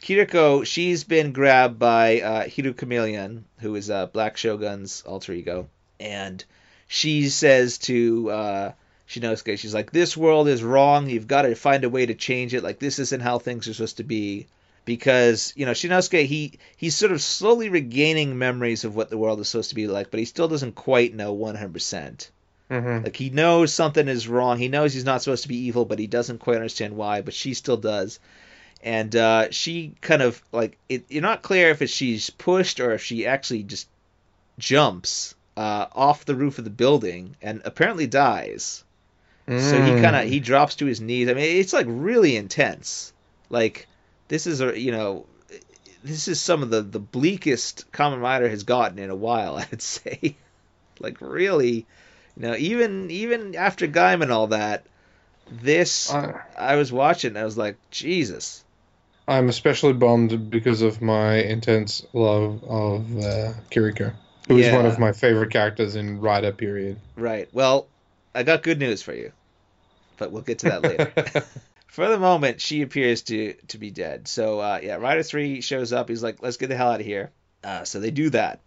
Kiriko, she's been grabbed by uh, Hiru Chameleon, who is uh, Black Shogun's alter ego, and she says to uh, Shinosuke, she's like, "This world is wrong. You've got to find a way to change it. Like this isn't how things are supposed to be." Because you know Shinosuke, he he's sort of slowly regaining memories of what the world is supposed to be like, but he still doesn't quite know 100. percent Mm-hmm. Like he knows something is wrong. He knows he's not supposed to be evil, but he doesn't quite understand why. But she still does and uh, she kind of like it, you're not clear if it's she's pushed or if she actually just jumps uh, off the roof of the building and apparently dies. So he kind of he drops to his knees. I mean, it's like really intense. Like this is a you know this is some of the the bleakest Kamen Rider has gotten in a while. I'd say, like really, you know, even even after Gaim and all that, this Uh, I was watching. I was like, Jesus. I'm especially bummed because of my intense love of uh, Kiriko, who is one of my favorite characters in Rider period. Right. Well, I got good news for you, but we'll get to that later. for the moment, she appears to to be dead. So uh, yeah, Rider Three shows up. He's like, "Let's get the hell out of here." Uh, so they do that,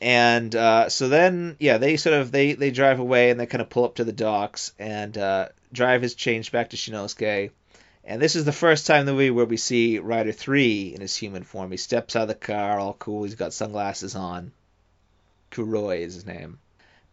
and uh, so then yeah, they sort of they they drive away and they kind of pull up to the docks and uh, drive is changed back to Shinosuke. And this is the first time in the movie where we see Rider Three in his human form. He steps out of the car, all cool. He's got sunglasses on. Kuroi is his name.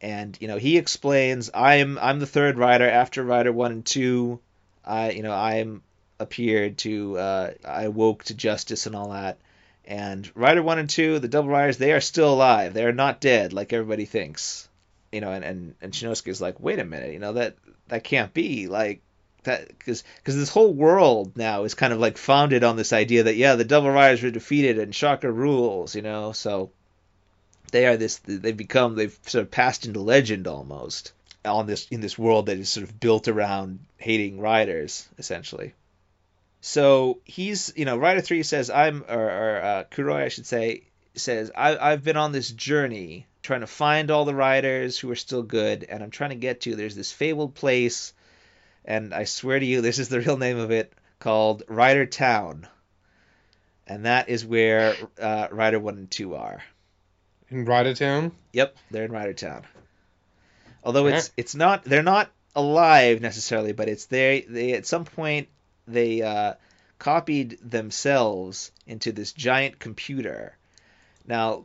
And you know he explains i'm i'm the third rider after rider one and two i you know i'm appeared to uh i woke to justice and all that. And rider one and two the double riders they are still alive. They are not dead like everybody thinks. You know and and, and shinosuke is like wait a minute. You know that that can't be. Like because because this whole world now is kind of like founded on this idea that yeah the double riders were defeated and shocker rules you know? So they are this they've become they've sort of passed into legend almost on this in this world that is sort of built around hating riders essentially. So he's you know rider 3 says i'm or, or uh, kuroi i should say says I, i've been on this journey trying to find all the riders who are still good and i'm trying to get to there's this fabled place and i swear to you this is the real name of it called rider town and that is where uh, rider 1 and 2 are In Rider Town? Yep, they're in Rider Town. Although Yeah. it's it's not they're not alive necessarily, but it's they they at some point they uh, copied themselves into this giant computer. Now,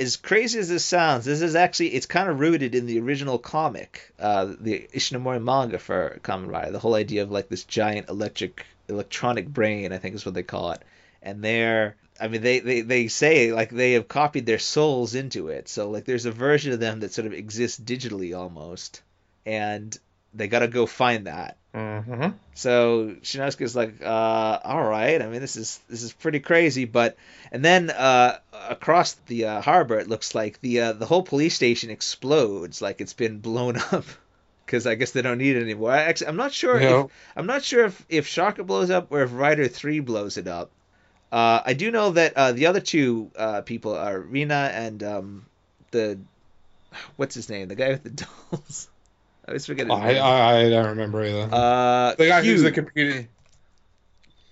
as crazy as this sounds, this is actually it's kind of rooted in the original comic, uh, the Ishinomori manga for Kamen Rider. The whole idea of like this giant electric electronic brain, I think is what they call it, and they're I mean, they, they, they say like they have copied their souls into it. So like there's a version of them that sort of exists digitally almost, and they got to go find that. Mm-hmm. So Shinosuke's like, uh, all right. I mean, this is this is pretty crazy, but and then uh, across the uh, harbor, it looks like the uh, the whole police station explodes, like it's been blown up. Because I guess they don't need it anymore. I actually, I'm not sure. Yeah. If, I'm not sure if if Shocker blows up or if Rider Three blows it up. Uh, I do know that uh, the other two uh, people are Rina and um, the what's his name, the guy with the dolls. I always forget his I, name. I I don't remember either. uh, the guy Q, who's the computer.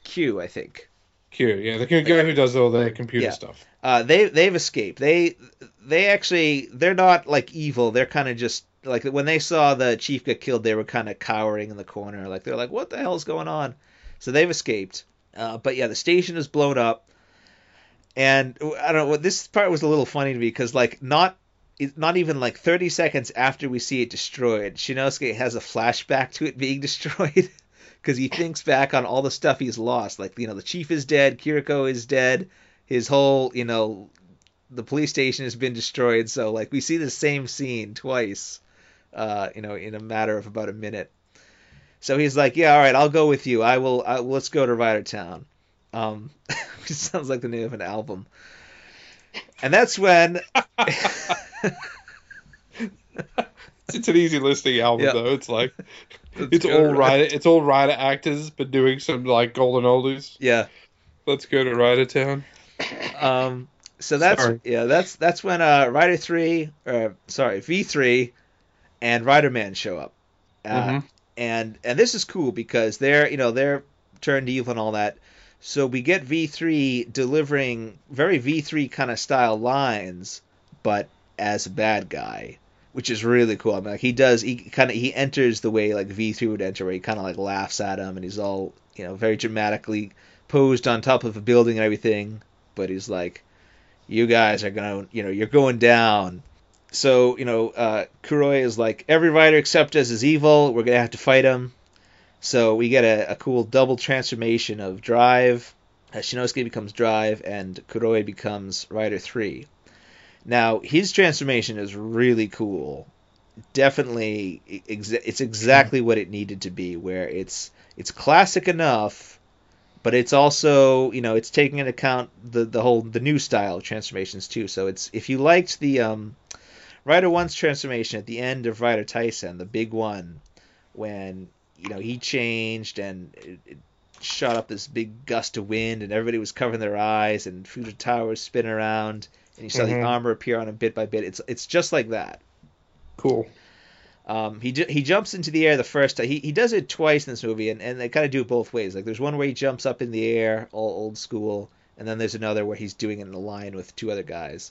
Q, I think. Q, yeah, the guy who does all the computer Yeah. stuff. Uh, they they've escaped. They they actually they're not like evil. They're kind of just like when they saw the chief get killed, they were kind of cowering in the corner. Like they're like, what the hell's going on? So they've escaped. Uh, but yeah, the station is blown up. And I don't know. This part was a little funny to me because like not not even like 30 seconds after we see it destroyed, Shinosuke has a flashback to it being destroyed because he thinks back on all the stuff he's lost. Like you know, the chief is dead, Kiriko is dead, his whole you know, the police station has been destroyed. So like we see the same scene twice, uh, you know, in a matter of about a minute. So he's like, yeah, all right, I'll go with you. I will. I, let's go to Rider Town. Um, which sounds like the name of an album. And that's when It's an easy listening album Yeah. though. It's like Let's it's go all to- Rider it's all Rider actors, but doing some like golden oldies. Yeah. Let's go to Ryder Town. Um, so that's Sorry. yeah, that's that's when uh, Rider three, or sorry, V three, and Rider Man show up, uh, Mhm. and and this is cool because they're you know they're turned evil and all that. So we get V three delivering very V three kind of style lines, but as a bad guy, which is really cool. I mean, like he does, he kind of he enters the way like V three would enter, where he kind of like laughs at him, and he's all you know very dramatically posed on top of a building and everything, but he's like, "You guys are gonna, you know, you're going down." So you know, uh, Kuroi is like, "Every rider except us is evil. We're gonna have to fight him." So we get a, a cool double transformation of Drive. Shinosuke becomes Drive, and Kuroi becomes Rider Three. Now his transformation is really cool. Definitely, it's exactly what it needed to be. Where it's it's classic enough, but it's also you know it's taking into account the the whole the new style of transformations too. So it's if you liked the um, Rider One's transformation at the end of Rider Taisen, the big one, when you know he changed and it, it shot up this big gust of wind and everybody was covering their eyes and Fuji Tower was spinning around and you saw Mhm. the armor appear on him bit by bit. It's it's just like that. Cool. Um, he he jumps into the air the first time. He, he does it twice in this movie, and, and they kind of do it both ways. Like there's one where he jumps up in the air, all old school, and then there's another where he's doing it in a line with two other guys.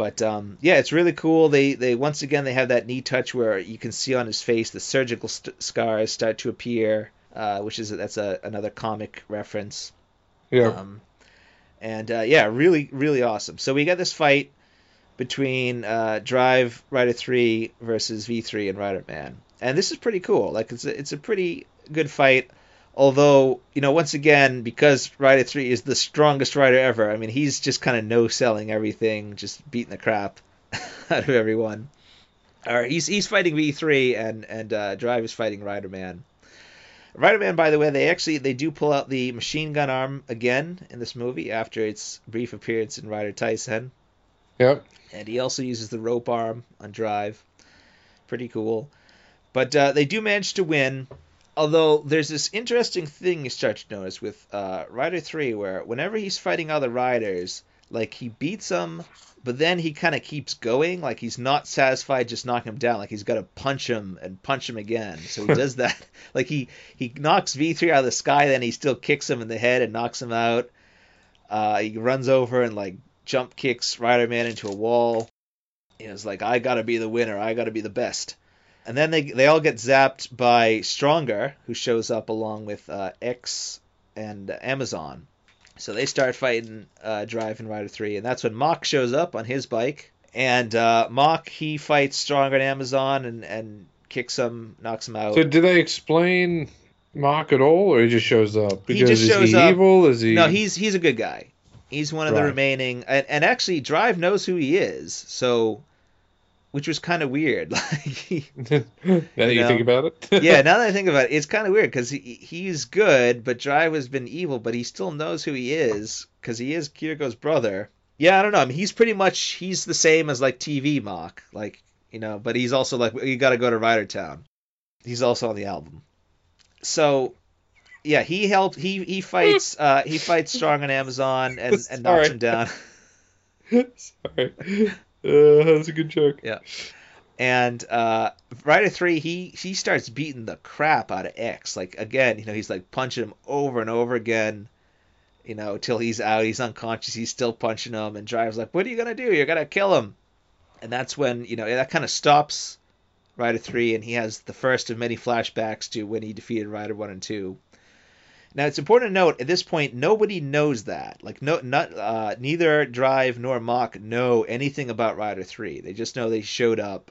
But um, yeah, it's really cool. They they once again they have that knee touch where you can see on his face the surgical st- scars start to appear, uh, which is that's a, another comic reference. Yeah. Um, and uh, yeah, really, really awesome. So we got this fight between uh, Drive Rider Three versus V Three and Rider Man, and this is pretty cool. Like it's a, it's a pretty good fight. Although you know, once again, because Rider Three is the strongest rider ever. I mean, he's just kind of no selling everything, just beating the crap out of everyone. Or he's he's fighting V Three, and and uh, Drive is fighting Rider Man. Rider Man, by the way, they actually they do pull out the machine gun arm again in this movie after its brief appearance in Rider Taisen, Yep. and he also uses the rope arm on Drive. Pretty cool, but uh, they do manage to win. Although there's this interesting thing you start to notice with uh, Rider Three, where whenever he's fighting other riders, like he beats them, but then he kind of keeps going. Like he's not satisfied just knocking him down. Like he's got to punch him and punch him again. So he does that. Like he he knocks V3 out of the sky, then he still kicks him in the head and knocks him out. Uh, he runs over and like jump kicks Rider Man into a wall. Know, it's like I gotta be the winner. I gotta be the best. And then they they all get zapped by Stronger, who shows up along with uh, X and Amazon. So they start fighting uh, Drive and Rider 3, and that's when Mach shows up on his bike. And uh, Mach, he fights Stronger and Amazon and, and kicks him, knocks him out. So do they explain Mach at all, or he just shows up? He Because just is shows he up. evil? Is he? No, he's he's a good guy. He's one of the remaining, and, and actually Drive knows who he is. So, which was kind of weird. Like, now that you know. think about it. yeah, now that I think about it, it's kind of weird because he, he's good, but Drive has been evil, but he still knows who he is because he is Kiriko's brother. Yeah, I don't know. I mean, he's pretty much he's the same as like TV Mach, like you know, but he's also like you got to go to Rider Town. He's also on the album. So, yeah, he helped. He he fights. uh He fights Strong on Amazon and and knocks him down. Sorry. Uh, that was a good joke. Yeah. And uh, Rider Three, he he starts beating the crap out of X. Like again, you know, he's like punching him over and over again. You know, till he's out, he's unconscious. He's still punching him, and Drive's like, "What are you gonna do? You're gonna kill him." And that's when you know that kind of stops Rider Three, and he has the first of many flashbacks to when he defeated Rider One and Two. Now it's important to note at this point nobody knows that. Like no, not uh, neither Drive nor Mach know anything about Rider Three. They just know they showed up.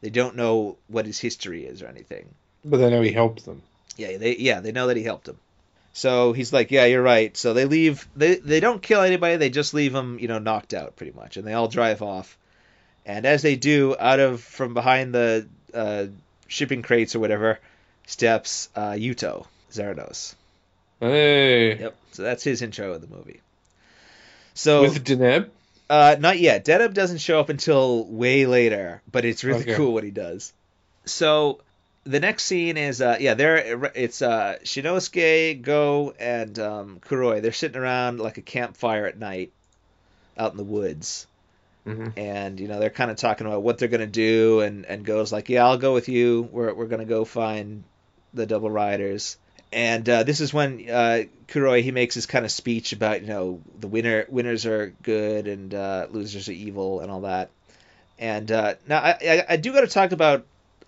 They don't know what his history is or anything. But they know he helped them. Yeah, they yeah they know that he helped them. So he's like, yeah, you're right. So they leave. They they don't kill anybody. They just leave him, you know, knocked out pretty much, and they all drive off. And as they do, out of from behind the uh, shipping crates or whatever, steps uh, Yuto Zeronos. Hey. Yep. So that's his intro of the movie. So With Deneb. Uh, not yet. Deneb doesn't show up until way later, but it's really Okay. cool what he does. So the next scene is uh yeah they're it's uh Shinosuke, Go, and um, Kuroi. They're sitting around like a campfire at night, out in the woods, Mhm. and you know they're kind of talking about what they're gonna do, and and Go's like, yeah, I'll go with you. We're we're gonna go find the double riders. And uh, this is when uh, Kuroi he makes his kind of speech about you know the winner winners are good and uh, losers are evil and all that. And uh, now I, I, I do got to talk about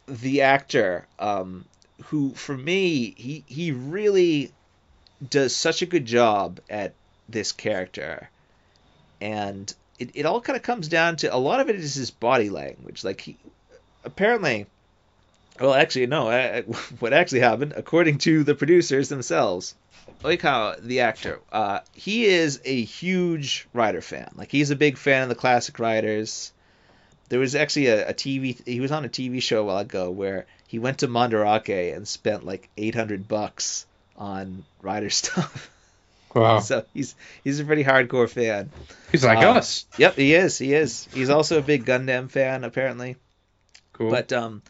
the actor um, who for me he he really does such a good job at this character, and it, it all kind of comes down to a lot of it is his body language. Like he apparently well, actually, no. I, what actually happened, according to the producers themselves, Oikawa, the actor, uh, he is a huge Rider fan. Like he's a big fan of the classic Riders. There was actually a, a TV. He was on a TV show a while ago where he went to Mandarake and spent like eight hundred bucks on Rider stuff. Wow. so he's he's a pretty hardcore fan. He's like um, us. Yep, he is. He is. He's also a big Gundam fan, apparently. Cool. But um,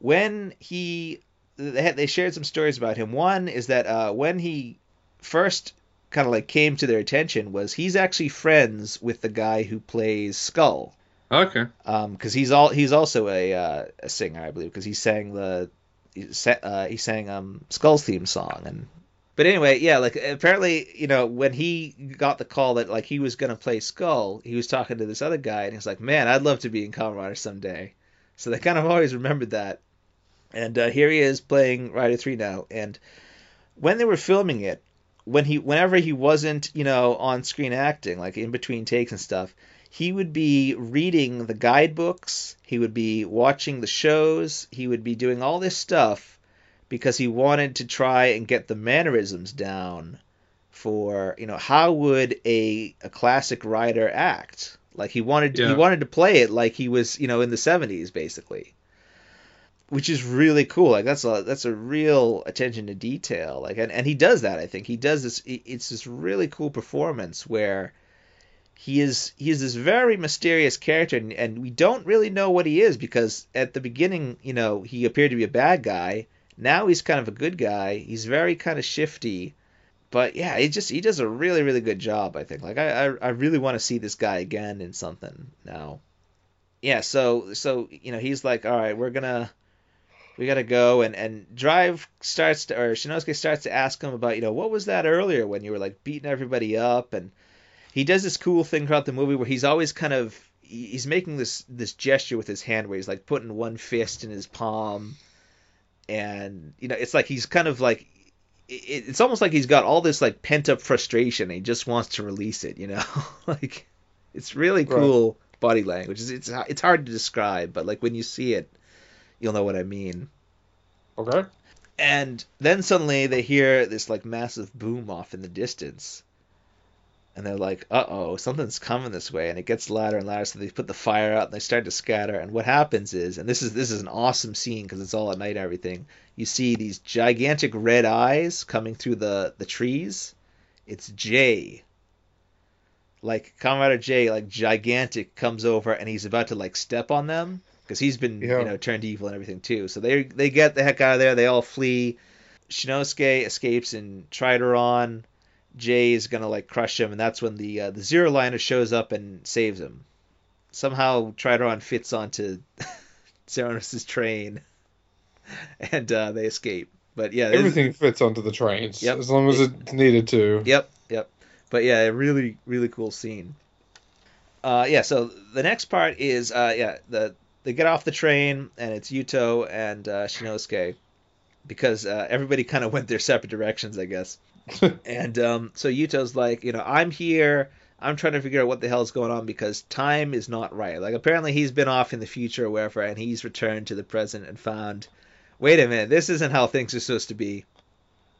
when he they had, they shared some stories about him. One is that uh, when he first kind of like came to their attention was he's actually friends with the guy who plays Skull. okay. Um, because he's all he's also a uh, a singer, I believe, because he sang the he, sa- uh, he sang um Skull's theme song and. But anyway, yeah, like apparently, you know, when he got the call that like he was gonna play Skull, he was talking to this other guy, and he was like, "Man, I'd love to be in Kamen Rider someday." So they kind of always remembered that. And uh, here he is playing Rider Three now. And when they were filming it, when he, whenever he wasn't, you know, on screen acting, like in between takes and stuff, he would be reading the guidebooks. He would be watching the shows. He would be doing all this stuff because he wanted to try and get the mannerisms down for you know how would a a classic rider act like he wanted he Yeah. wanted to play it like he was you know in the 70s basically which is really cool. Like that's a that's a real attention to detail. Like and, and he does that i think. He does this it's this really cool performance where he is he is this very mysterious character and, and we don't really know what he is because at the beginning you know he appeared to be a bad guy. Now he's kind of a good guy. He's very kind of shifty. But yeah he just he does a really really good job i think. Like i i, I really want to see this guy again in something now. Yeah so so you know he's like all right we're gonna we gotta go and and drive starts to or shinosuke starts to ask him about you know what was that earlier when you were like beating everybody up and he does this cool thing throughout the movie where he's always kind of he's making this this gesture with his hand where he's like putting one fist in his palm and you know it's like he's kind of like it's almost like he's got all this like pent up frustration and he just wants to release it you know like it's really Right. cool body language it's, it's it's hard to describe but like when you see it you'll know what i mean Okay. and then suddenly they hear this like massive boom off in the distance. And they're like, uh oh, something's coming this way. And it gets louder and louder. So they put the fire out and they start to scatter. And what happens is, and this is this is an awesome scene because it's all at night and everything. You see these gigantic red eyes coming through the, the trees. It's Jay. Like Comrade Jay, like gigantic, comes over and he's about to like step on them because he's been Yeah. you know turned evil and everything too. So they they get the heck out of there. They all flee. Shinosuke escapes and Tridoron. Jay is gonna like crush him, and that's when the uh, the Zero Liner shows up and saves him. Somehow Tridoron fits onto Zeronos's train, and uh, they escape. But yeah, Everything fits onto the trains Yep. as long as it needed to. Yep, yep. But yeah, a really, really cool scene. Uh, yeah. So the next part is, uh, yeah, the they get off the train and it's Yuto and uh, Shinosuke because uh, everybody kind of went their separate directions, I guess. and um, so Yuto's like, you know, I'm here. I'm trying to figure out what the hell's going on because time is not right. Like apparently he's been off in the future or wherever, and he's returned to the present and found, wait a minute, this isn't how things are supposed to be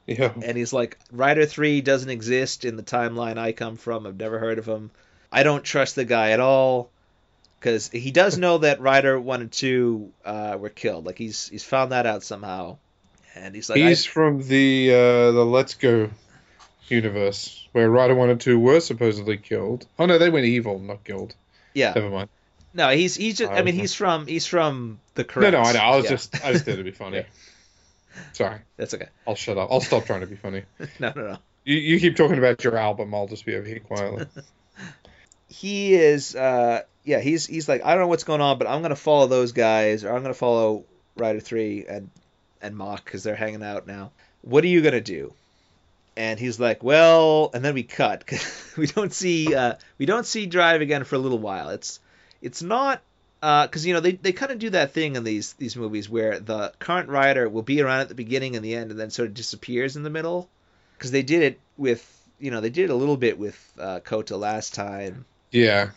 Yeah. and he's like, Rider Three doesn't exist in the timeline I come from. I've never heard of him. I don't trust the guy at all because he does know that Rider One and Two uh, were killed. Like he's he's found that out somehow, and he's like, He's I, from the uh, the Let's Go universe where Rider one and two were supposedly killed. Oh no, they went evil, not killed. Yeah. Never mind. No, he's he's just. I mean, Okay. he's from he's from the current. No, no, I know. I was yeah. just I just did it to be funny. Yeah. Sorry, That's okay. I'll shut up. I'll stop trying to be funny. No, no, no. You, you keep talking about your album. I'll just be over here quietly. he is uh yeah he's he's like i don't know what's going on but i'm gonna follow those guys or i'm gonna follow rider 3 and and Mach because they're hanging out now. What are you gonna do? And he's like well and then we cut. we don't see uh we don't see drive again for a little while. It's it's not because you know they, they kind of do that thing in these these movies where the current rider will be around at the beginning and the end and then sort of disappears in the middle. Because they did it with you know they did it a little bit with uh, Kota last time. Yeah,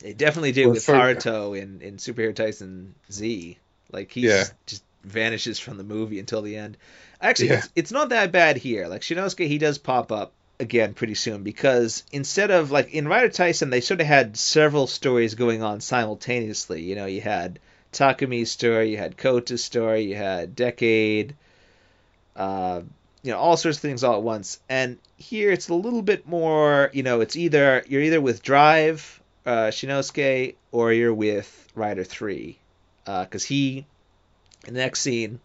they definitely did Well, with for- Haruto in, in Superhero Taisen Z. Like he Yeah. just vanishes from the movie until the end. Actually, Yeah. it's, it's not that bad here. Like Shinosuke, he does pop up again pretty soon because instead of like in Rider Taisen, they sort of had several stories going on simultaneously. You know, you had Takumi's story, you had Kota's story, you had Decade, uh, you know, all sorts of things all at once. And here it's a little bit more, you know, it's either you're either with Drive, uh, Shinosuke, or you're with Rider Three, because he, in the next scene,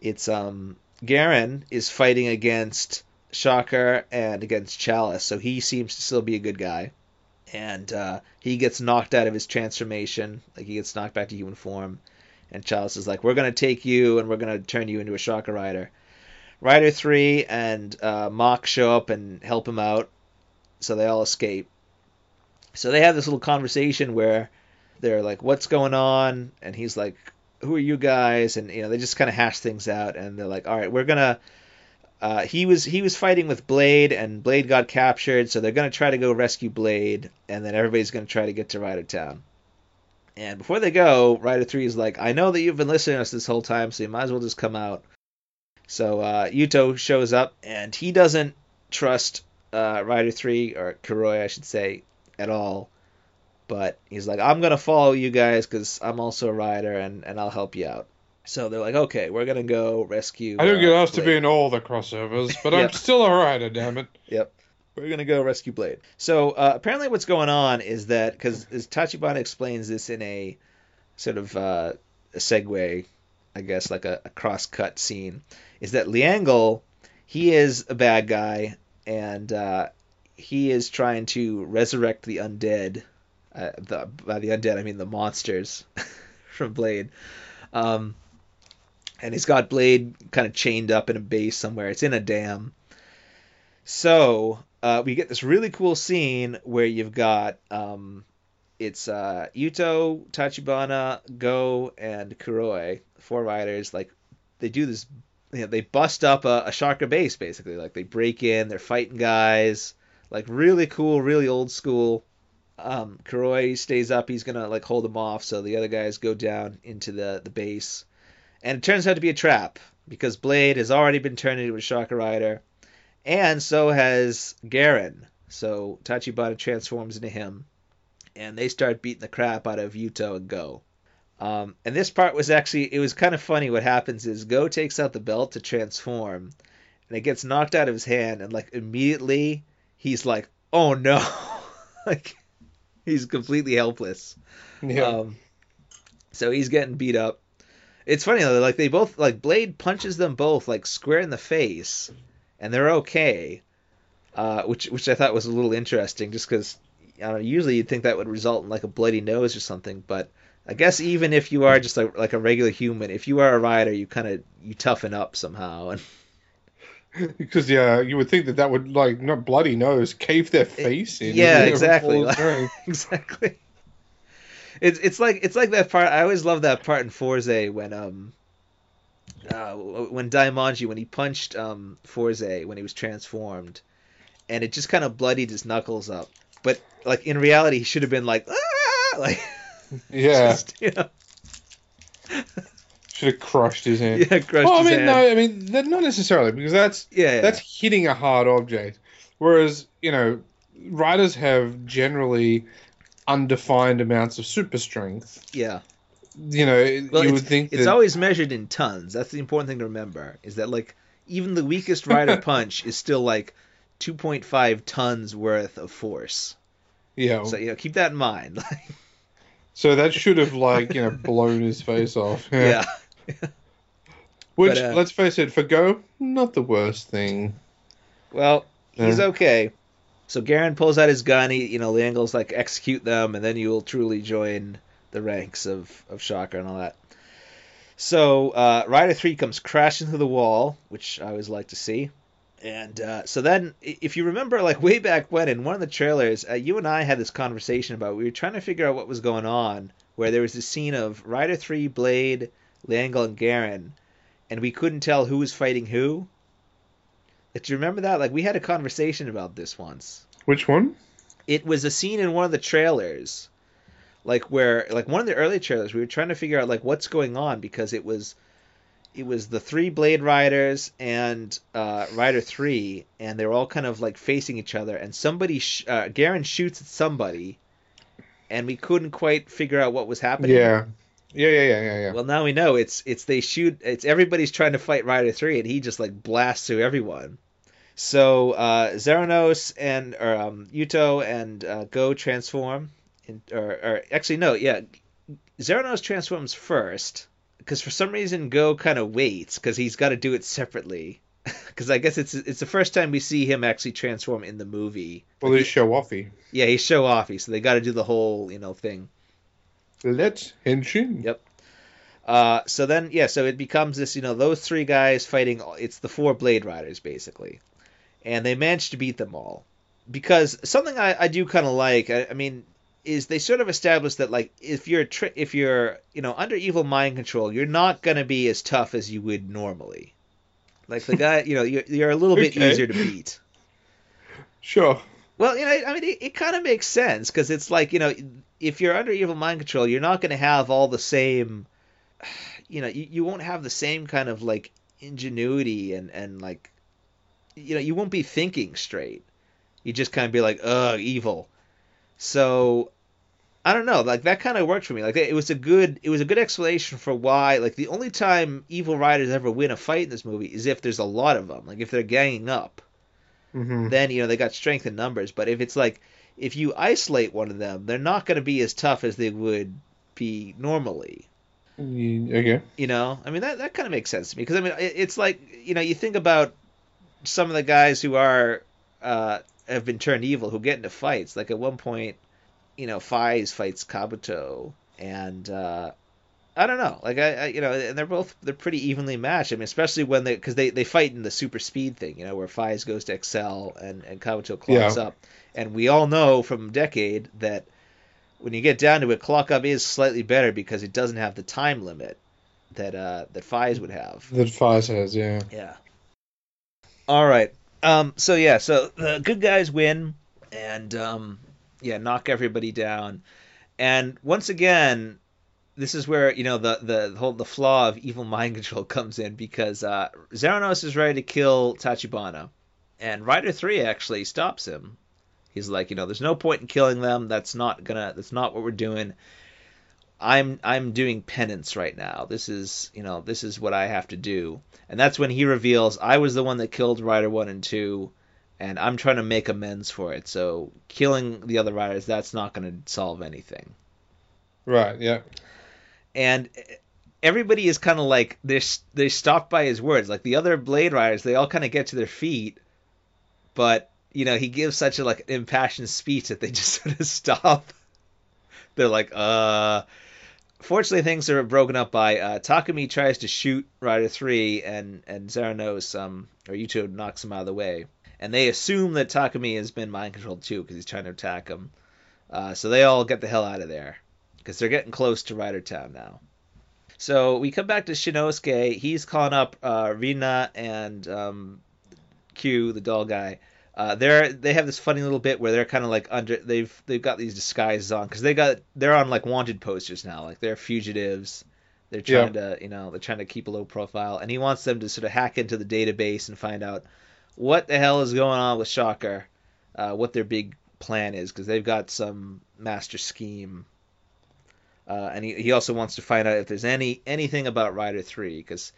it's um Garen is fighting against Shocker and against Chalice, so he seems to still be a good guy. And uh, he gets knocked out of his transformation, like he gets knocked back to human form. And Chalice is like, "We're gonna take you, and we're gonna turn you into a Shocker Rider." Rider three and uh, Mach show up and help him out, so they all escape. So they have this little conversation where they're like, "What's going on?" And he's like, "Who are you guys?" And you know, they just kind of hash things out, and they're like, "All right, we're gonna." Uh, he was he was fighting with Blade, and Blade got captured, so they're gonna try to go rescue Blade, and then everybody's gonna try to get to Rider Town. And before they go, Rider Three is like, "I know that you've been listening to us this whole time, so you might as well just come out." So uh, Yuto shows up, and he doesn't trust uh, Rider Three or Kuroi, I should say, at all. But he's like, I'm gonna follow you guys because I'm also a rider, and, and I'll help you out. So they're like, okay, we're gonna go rescue. I don't uh, get asked to be in all the crossovers, but Yep. I'm still a rider. Damn it. Yep. We're gonna go rescue Blade. So uh, apparently, what's going on is that because as Tachibana explains this in a sort of uh, a segue, I guess, like a, a cross-cut scene, is that Leangle, he is a bad guy, and uh, he is trying to resurrect the undead. Uh, the, by the undead, I mean the monsters from Blade. Um, and he's got Blade kind of chained up in a base somewhere. It's in a dam. So uh, we get this really cool scene where you've got um, it's uh, Yuto, Tachibana, Go, and Kuroi, four riders. Like they do this, you know, they bust up a, a Shocker base basically. Like they break in, they're fighting guys. Like really cool, really old school. Um, Kuroi stays up. He's gonna like hold them off, so the other guys go down into the the base. And it turns out to be a trap because Blade has already been turned into a Shocker Rider, and so has Garen. So Tachibana transforms into him, and they start beating the crap out of Yuto and Go. Um, and this part was actually it was kind of funny. What happens is Go takes out the belt to transform, and it gets knocked out of his hand, and like immediately he's like, "Oh no!" like he's completely helpless. Yeah. Um, so he's getting beat up. It's funny though, like they both like Blade punches them both like square in the face, and they're okay. Uh, which which I thought was a little interesting, just because I don't know. Usually you'd think that would result in like a bloody nose or something, but I guess even if you are just like like a regular human, if you are a rider, you kind of you toughen up somehow. And Because yeah, you would think that that would like not bloody nose cave their face in. yeah, exactly. exactly. It's it's like it's like that part. I always love that part in Fourze when um uh, when Daimonji when he punched um Fourze when he was transformed, and it just kind of bloodied his knuckles up. But like in reality, he should have been like ah! like yeah, just, you know should have crushed his hand. yeah crushed well, I his mean, hand. no, I mean, not necessarily because that's yeah, yeah. that's hitting a hard object. Whereas, you know, riders have generally undefined amounts of super strength. yeah. You know, Well, you it's, would think it's that always measured in tons. That's the important thing to remember. Is that like even the weakest rider punch is still like 2.5 tons worth of force. Yeah. So you know, keep that in mind. So that should have like you know blown his face off. yeah. Which But, uh, let's face it, for Go, not the worst thing. Well, he's okay. So Garen pulls out his gun. He, you know, Leangle's like execute them, and then you will truly join the ranks of of Shocker and all that. So uh, Rider Three comes crashing through the wall, which I always like to see. And uh, so then, if you remember, like way back when in one of the trailers, uh, you and I had this conversation about we were trying to figure out what was going on, where there was this scene of Rider Three, Blade, Leangle, and Garen, and we couldn't tell who was fighting who. Like, Do you remember that? Like we had a conversation about this once. Which one? It was a scene in one of the trailers, like where like one of the early trailers. We were trying to figure out like what's going on because it was it was the three Blade Riders and uh, Rider Three, and they were all kind of like facing each other. And somebody, sh- uh, Garen shoots at somebody, and we couldn't quite figure out what was happening. Yeah. Yeah, yeah, yeah, yeah, yeah. Well, now we know it's it's they shoot it's everybody's trying to fight Rider Three, and he just like blasts through everyone. So uh, Zeronos and or um, Yuto and uh, Go transform, in, or, or actually no, yeah, Zeronos transforms first because for some reason Go kind of waits because he's got to do it separately. Because I guess it's it's the first time we see him actually transform in the movie. well, he's show offy. Yeah, he's show offy, so they got to do the whole you know thing. Let's henshin. Yep. Uh, so then, yeah, so it becomes this, you know, those three guys fighting. It's the four Blade Riders basically, and they manage to beat them all. Because something I, I do kind of like, I, I mean, is they sort of established that like if you're tri- if you're you know under evil mind control, you're not gonna be as tough as you would normally. Like the guy, you know, you're, you're a little bit Okay. easier to beat. Sure. Well, you know, I mean, it, it kind of makes sense because it's like, you know, if you're under evil mind control, you're not going to have all the same, you know, you, you won't have the same kind of like ingenuity and and like, you know, you won't be thinking straight. You just kind of be like, ugh, evil. So, I don't know, like that kind of worked for me. Like it was a good, it was a good explanation for why. Like the only time evil riders ever win a fight in this movie is if there's a lot of them, like if they're ganging up hmm then you know they got strength in numbers. But if it's like if you isolate one of them, they're not going to be as tough as they would be normally. Okay. You know, I mean that that kind of makes sense to me because I mean it, it's like you know you think about some of the guys who are uh, have been turned evil who get into fights. Like at one point, you know, Faiz fights Kabuto, and uh, I don't know, like I, I you know, and they're both they're pretty evenly matched. I mean, especially when they because they they fight in the super speed thing, you know, where Faiz goes to Accel and and Kabuto clocks Yeah. up, and we all know from Decade that when you get down to it, clock up is slightly better because it doesn't have the time limit that uh that Faiz would have. That Fire says, yeah. Yeah. All right. Um. So yeah. So the good guys win, and um. Yeah, knock everybody down, and once again, this is where you know the the whole the flaw of evil mind control comes in because uh, Zeronos is ready to kill Tachibana, and Rider Three actually stops him. He's like, you know, there's no point in killing them. That's not gonna. That's not what we're doing. I'm I'm doing penance right now. This is you know this is what I have to do, and that's when he reveals I was the one that killed Rider One and Two, and I'm trying to make amends for it. So killing the other riders that's not going to solve anything. Right, yeah. And everybody is kind of like they're they stopped by his words. Like the other Blade Riders, they all kind of get to their feet, but you know he gives such a like impassioned speech that they just sort of stop. They're like, uh. Fortunately, things are broken up by uh, Takumi tries to shoot Rider Three, and and Zeronos um or Yuto knocks him out of the way, and they assume that Takumi has been mind controlled too because he's trying to attack him. Uh, so they all get the hell out of there because they're getting close to Rider Town now. So we come back to Shinosuke. He's calling up uh, Rina and um, Q, the doll guy. Uh, they're they have this funny little bit where they're kind of like under they've they've got these disguises on because they got they're on like wanted posters now like they're fugitives they're Yeah. trying to you know they're trying to keep a low profile and he wants them to sort of hack into the database and find out what the hell is going on with Shocker uh, what their big plan is because they've got some master scheme uh, and he, he also wants to find out if there's any anything about Rider Three because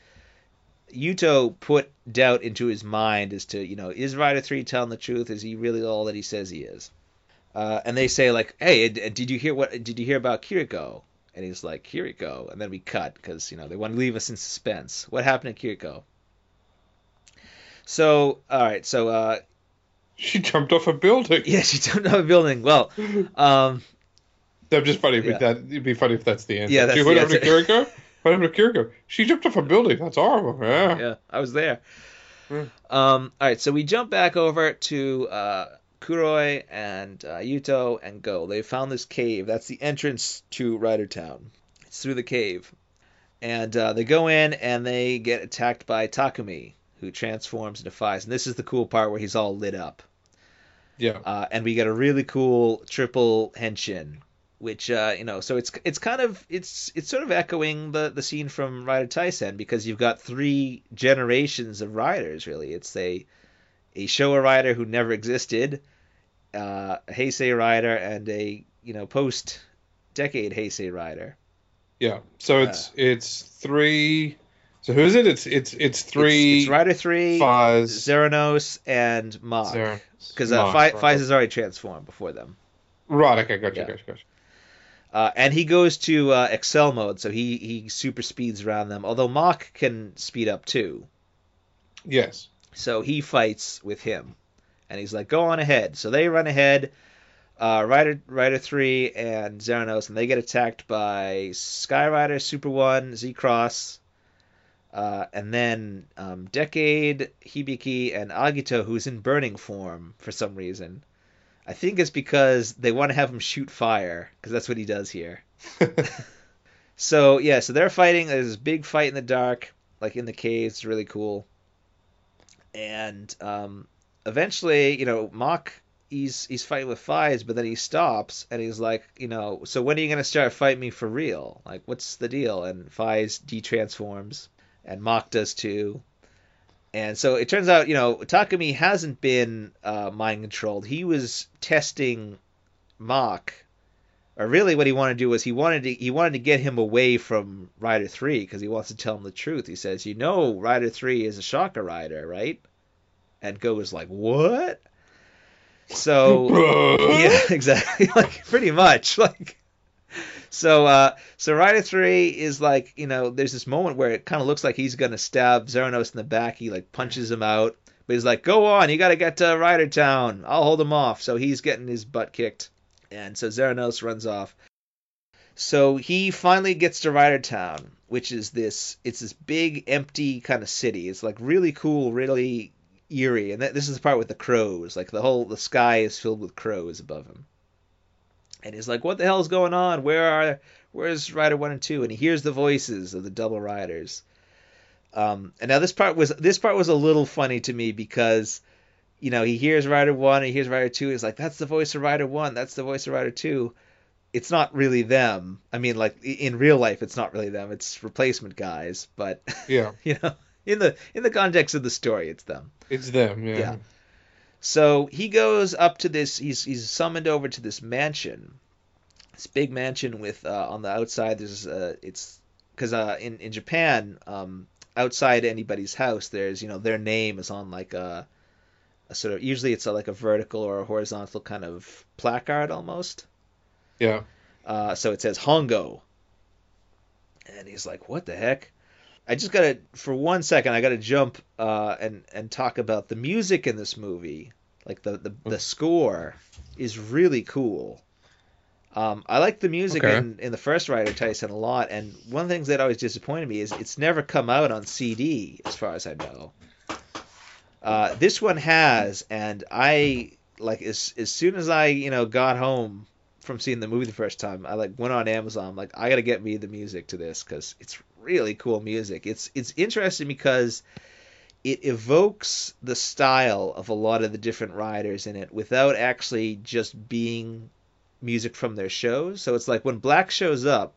Yuto put doubt into his mind as to, you know, is Rider 3 telling the truth? Is he really all that he says he is? Uh, and they say like, "Hey, did you hear what? Did you hear about Kiriko?" And he's like, "Kiriko," and then we cut because you know they want to leave us in suspense. What happened to Kiriko? So, all right, so uh, She jumped off a building. yeah, she jumped off a building. Well, um, That'd just funny if Yeah. that. It'd be funny if that's the answer. Yeah, that's the went over to answer. Kiriko. To Kiriko? She jumped off a building. That's horrible. Yeah. yeah, I was there. Hmm. Um, all right, so we jump back over to uh, Kuroi and uh, Yuto and Go. They found this cave. That's the entrance to Rider Town. It's through the cave, and uh, they go in and they get attacked by Takumi, who transforms and Faiz. And this is the cool part where he's all lit up. Yeah. uh, and we get a really cool triple henshin, which uh, you know, so it's it's kind of it's it's sort of echoing the the scene from Rider Taisen because you've got three generations of riders. Really, it's a a Showa rider who never existed, uh, a Heisei rider, and a you know post decade Heisei rider. Yeah. So it's it's three. So who is it? It's it's it's three. It's, it's Rider three, Faiz. Zeronos, and Mach. Because uh, Mach, Fi- right. Has already transformed before them. Right. Okay. Gotcha. Yeah. Gotcha. Gotcha. Uh, and he goes to uh, Accel mode, so he, he super speeds around them. Although Mach can speed up too, Yes. so he fights with him, and he's like, "Go on ahead." So they run ahead. Uh, Rider Rider three and Zeronos, and they get attacked by Sky Rider, Super One, Z Cross, uh, and then um, Decade, Hibiki, and Agito, who's in burning form for some reason. I think it's because they want to have him shoot fire, because that's what he does here. So yeah, so they're fighting. There's this big fight in the dark, like in the caves. It's really cool. And um, eventually, you know, Mach he's he's fighting with Faiz, but then he stops and he's like, you know, so when are you gonna start fighting me for real? Like, what's the deal? And Faiz detransforms, and Mach does too. And so it turns out, you know, Takumi hasn't been uh, mind controlled. He was testing Mach or really what he wanted to do was he wanted to he wanted to get him away from Rider 3 because he wants to tell him the truth. He says, "You know, Rider 3 is a Shocker rider, right?" And Go is like, "What?" So yeah, exactly. like pretty much like so uh so Rider 3 is like, you know, there's this moment where it kind of looks like he's to stab Zeronos in the back. He like punches him out. But he's like, "Go on, you got to get to Rider Town. I'll hold him off." So he's getting his butt kicked and so Zeronos runs off. So he finally gets to Rider Town, which is this it's this big empty kind of city. It's like really cool, really eerie. And th- this is the part with the crows. Like the whole the sky is filled with crows above him. And he's like, "What the hell is going on? Where are where's Rider 1 and 2?" And he hears the voices of the double riders. Um, and now this part was this part was a little funny to me because you know, he hears Rider 1 and he hears Rider 2. He's like, that's the voice of Rider 1. That's the voice of Rider 2. It's not really them. I mean, like, in real life, it's not really them. It's replacement guys. But, Yeah. you know, in the in the context of the story, it's them. It's them. Yeah. Yeah. So he goes up to this. He's he's summoned over to this mansion, this big mansion with uh, on the outside. There's uh, it's because uh, in in Japan, um, outside anybody's house, there's you know their name is on like a, a sort of usually it's a, like a vertical or a horizontal kind of placard almost. Yeah. Uh, so it says Hongo. And he's like, what the heck? I just gotta, for one second, I gotta jump uh, and and talk about the music in this movie. Like the the, the score is really cool. Um, I like the music Okay. in, in the first Rider Taisen a lot, and one of the things that always disappointed me is it's never come out on CD, as far as I know. Uh, this one has, and I like as as soon as I you know got home from seeing the movie the first time, I like went on Amazon. I'm like, I gotta get me the music to this because it's really cool music. It's it's interesting because it evokes the style of a lot of the different riders in it without actually just being music from their shows. So it's like when Black shows up,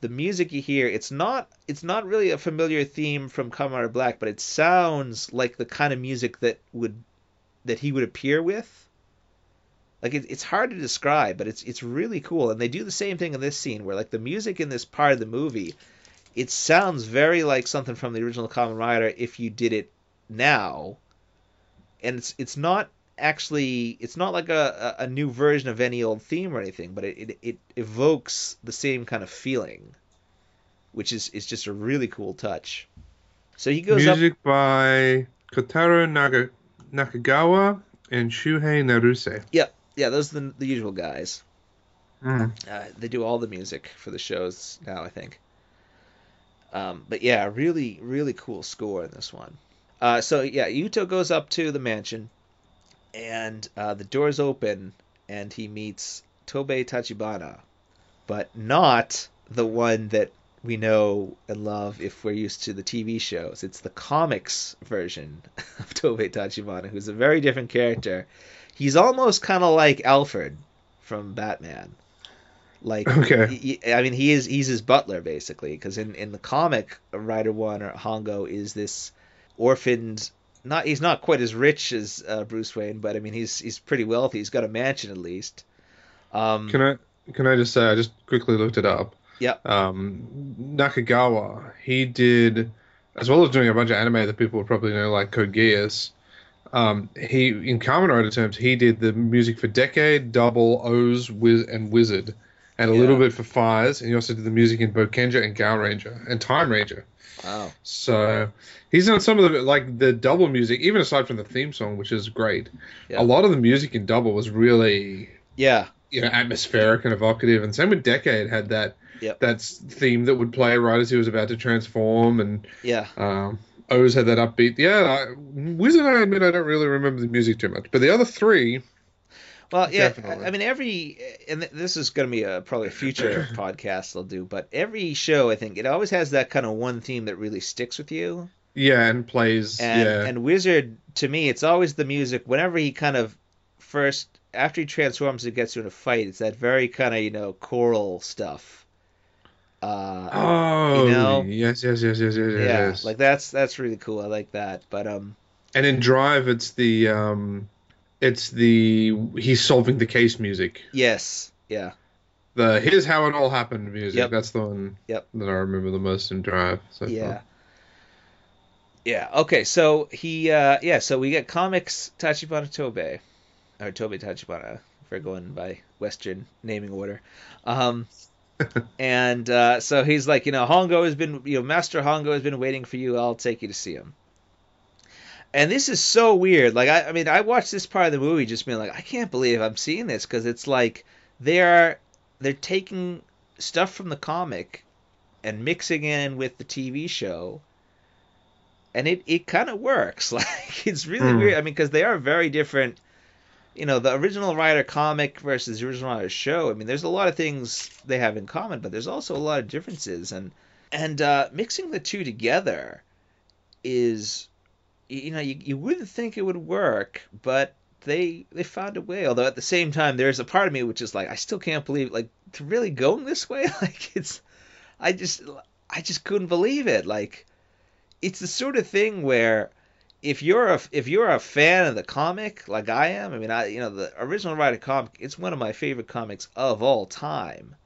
the music you hear, it's not it's not really a familiar theme from Rider Black, but it sounds like the kind of music that would that he would appear with. Like it, it's hard to describe, but it's it's really cool. And they do the same thing in this scene where like the music in this part of the movie it sounds very like something from the original Kamen Rider if you did it now, and it's it's not actually it's not like a, a new version of any old theme or anything, but it, it, it evokes the same kind of feeling, which is is just a really cool touch. So he goes up. Music by Kotaro Naga, Nakagawa and Shuhei Naruse. Yep. Yeah, those are the, the usual guys. Mm. Uh, they do all the music for the shows now, I think. Um, but yeah, really, really cool score in this one. Uh, so yeah, Yuto goes up to the mansion, and uh, the doors open, and he meets Tobei Tachibana, but not the one that we know and love if we're used to the TV shows. It's the comics version of Tobei Tachibana, who's a very different character. He's almost kind of like Alfred from Batman. Like, Okay. he- I mean, he is he's his butler basically, because in in the comic, Rider One or Hongo is this orphaned. Not he's not quite as rich as uh, Bruce Wayne, but I mean he's he's pretty wealthy. He's got a mansion at least. Um, Can I can I just say I just quickly looked it up. Yep. Um, Nakagawa he did as well as doing a bunch of anime that people would probably know like Code Geass. Um, he in Kamen Rider terms he did the music for Decade, Double, OOO, Wiz, and Wizard, and a Yeah. little bit for Faiz, and he also did the music in Boukenger and Gaoranger and Time Ranger. wow. So he's done some of the like the double music, even aside from the theme song, which is great. Yeah. A lot of the music in double was really Yeah. you know atmospheric and evocative, and same with Decade had that Yep. that theme that would play right as he was about to transform, and Yeah. um, OOO had that upbeat. Yeah, I, Wizard, I admit I don't really remember the music too much, but the other three, Well, yeah. Definitely. I mean, every and this is going to be a probably a future podcast I'll do, but every show I think it always has that kind of one theme that really sticks with you. yeah, and plays And yeah, and Wizard to me, it's always the music. Whenever he kind of first after he transforms and gets you in a fight, it's that very kind of you know choral stuff. Uh, oh you know? yes, yes, yes, yes, yes, yes, yeah, yes. like that's that's really cool. I like that. But um, and in Drive, it's the um, it's the he's solving the case music. yes, yeah, The here's how it all happened music. Yep. That's the one Yep. that I remember the most in Drive. So yeah. Yeah. Okay. So he, uh, yeah. So we get comics Tachibana Tobei, or Tobei Tachibana, if we're going by Western naming order. Um, and uh, so he's like, you know, Hongo has been, you know, Master Hongo has been waiting for you. I'll take you to see him. And this is so weird. Like, I, I mean, I watched this part of the movie just being like, I can't believe I'm seeing this because it's like they are they're taking stuff from the comic and mixing in with the TV show and it, it kind of works. Like it's really Hmm. weird. I mean, because they are very different. You know, the original writer comic versus the original Rider show. I mean, there's a lot of things they have in common, but there's also a lot of differences. And and uh, mixing the two together is, you know, you, you wouldn't think it would work, but they they found a way. Although at the same time, there's a part of me which is like, I still can't believe like to really going this way. Like it's, I just I just couldn't believe it. Like it's the sort of thing where if you're a if you're a fan of the comic like I am, I mean, I you know the original Rider comic, it's one of my favorite comics of all time,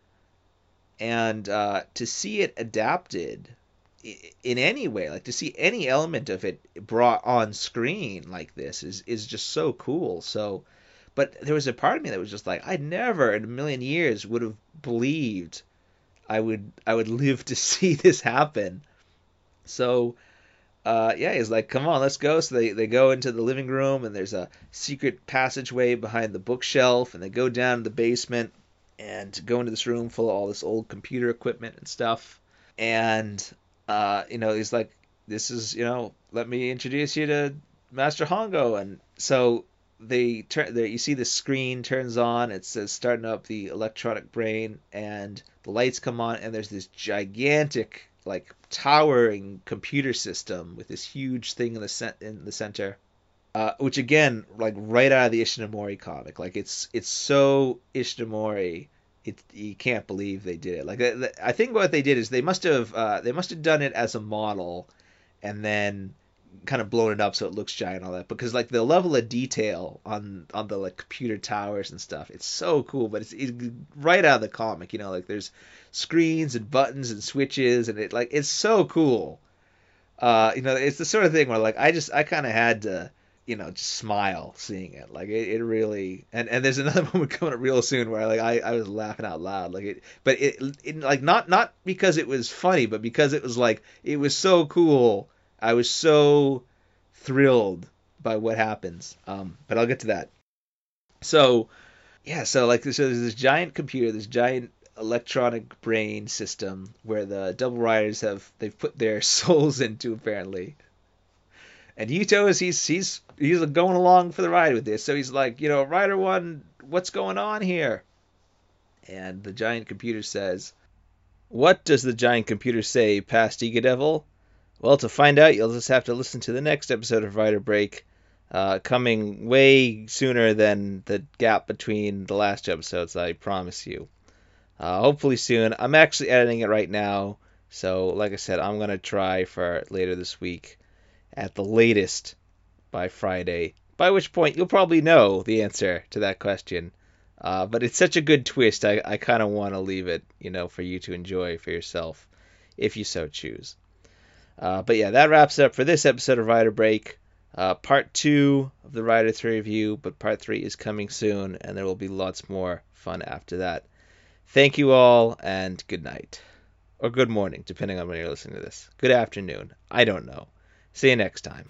and uh, to see it adapted in any way, like to see any element of it brought on screen like this is is just so cool. So, but there was a part of me that was just like, I never in a million years would have believed I would I would live to see this happen. So, uh, yeah, he's like, "Come on, let's go." So they, they go into the living room, and there's a secret passageway behind the bookshelf, and they go down to the basement and go into this room full of all this old computer equipment and stuff. And uh, you know, he's like, "This is, you know, let me introduce you to Master Hongo." And so they turn there. You see the screen turns on. It says starting up the electronic brain, and the lights come on, and there's this gigantic, like towering computer system with this huge thing in the cent- in the center. Uh, which again, like right out of the Ishinomori comic, like it's it's so Ishinomori, it you can't believe they did it. Like I think what they did is they must have uh, they must have done it as a model, and then kind of blown it up so it looks giant all that. Because like the level of detail on on the like computer towers and stuff it's so cool but it's, it's right out of the comic you know? Like there's screens and buttons and switches and it like it's so cool. Uh you know it's the sort of thing where like i just i kind of had to you know just smile seeing it like it, it really and and there's another moment coming up real soon where like i i was laughing out loud like it but it, it like not not because it was funny but because it was like it was so cool I was so thrilled by what happens. Um, but I'll get to that. So, yeah, so like so there's this giant computer, this giant electronic brain system where the double riders have they've put their souls into apparently. And Yuto is he's he's he's going along for the ride with this. So he's like, you know, Rider One, what's going on here? And the giant computer says, "What does the giant computer say, past Ega Devil?" Well, to find out, you'll just have to listen to the next episode of Rider Break, uh, coming way sooner than the gap between the last episodes, I promise you. Uh, hopefully soon. I'm actually editing it right now, so like I said, I'm going to try for later this week, at the latest by Friday, by which point you'll probably know the answer to that question. Uh, but it's such a good twist, I, I kind of want to leave it, you know, for you to enjoy for yourself, if you so choose. Uh, but yeah, that wraps up for this episode of Rider Break. Uh, part two of the Rider 3 review, but part three is coming soon, and there will be lots more fun after that. Thank you all, and good night. Or good morning, depending on when you're listening to this. Good afternoon. I don't know. See you next time.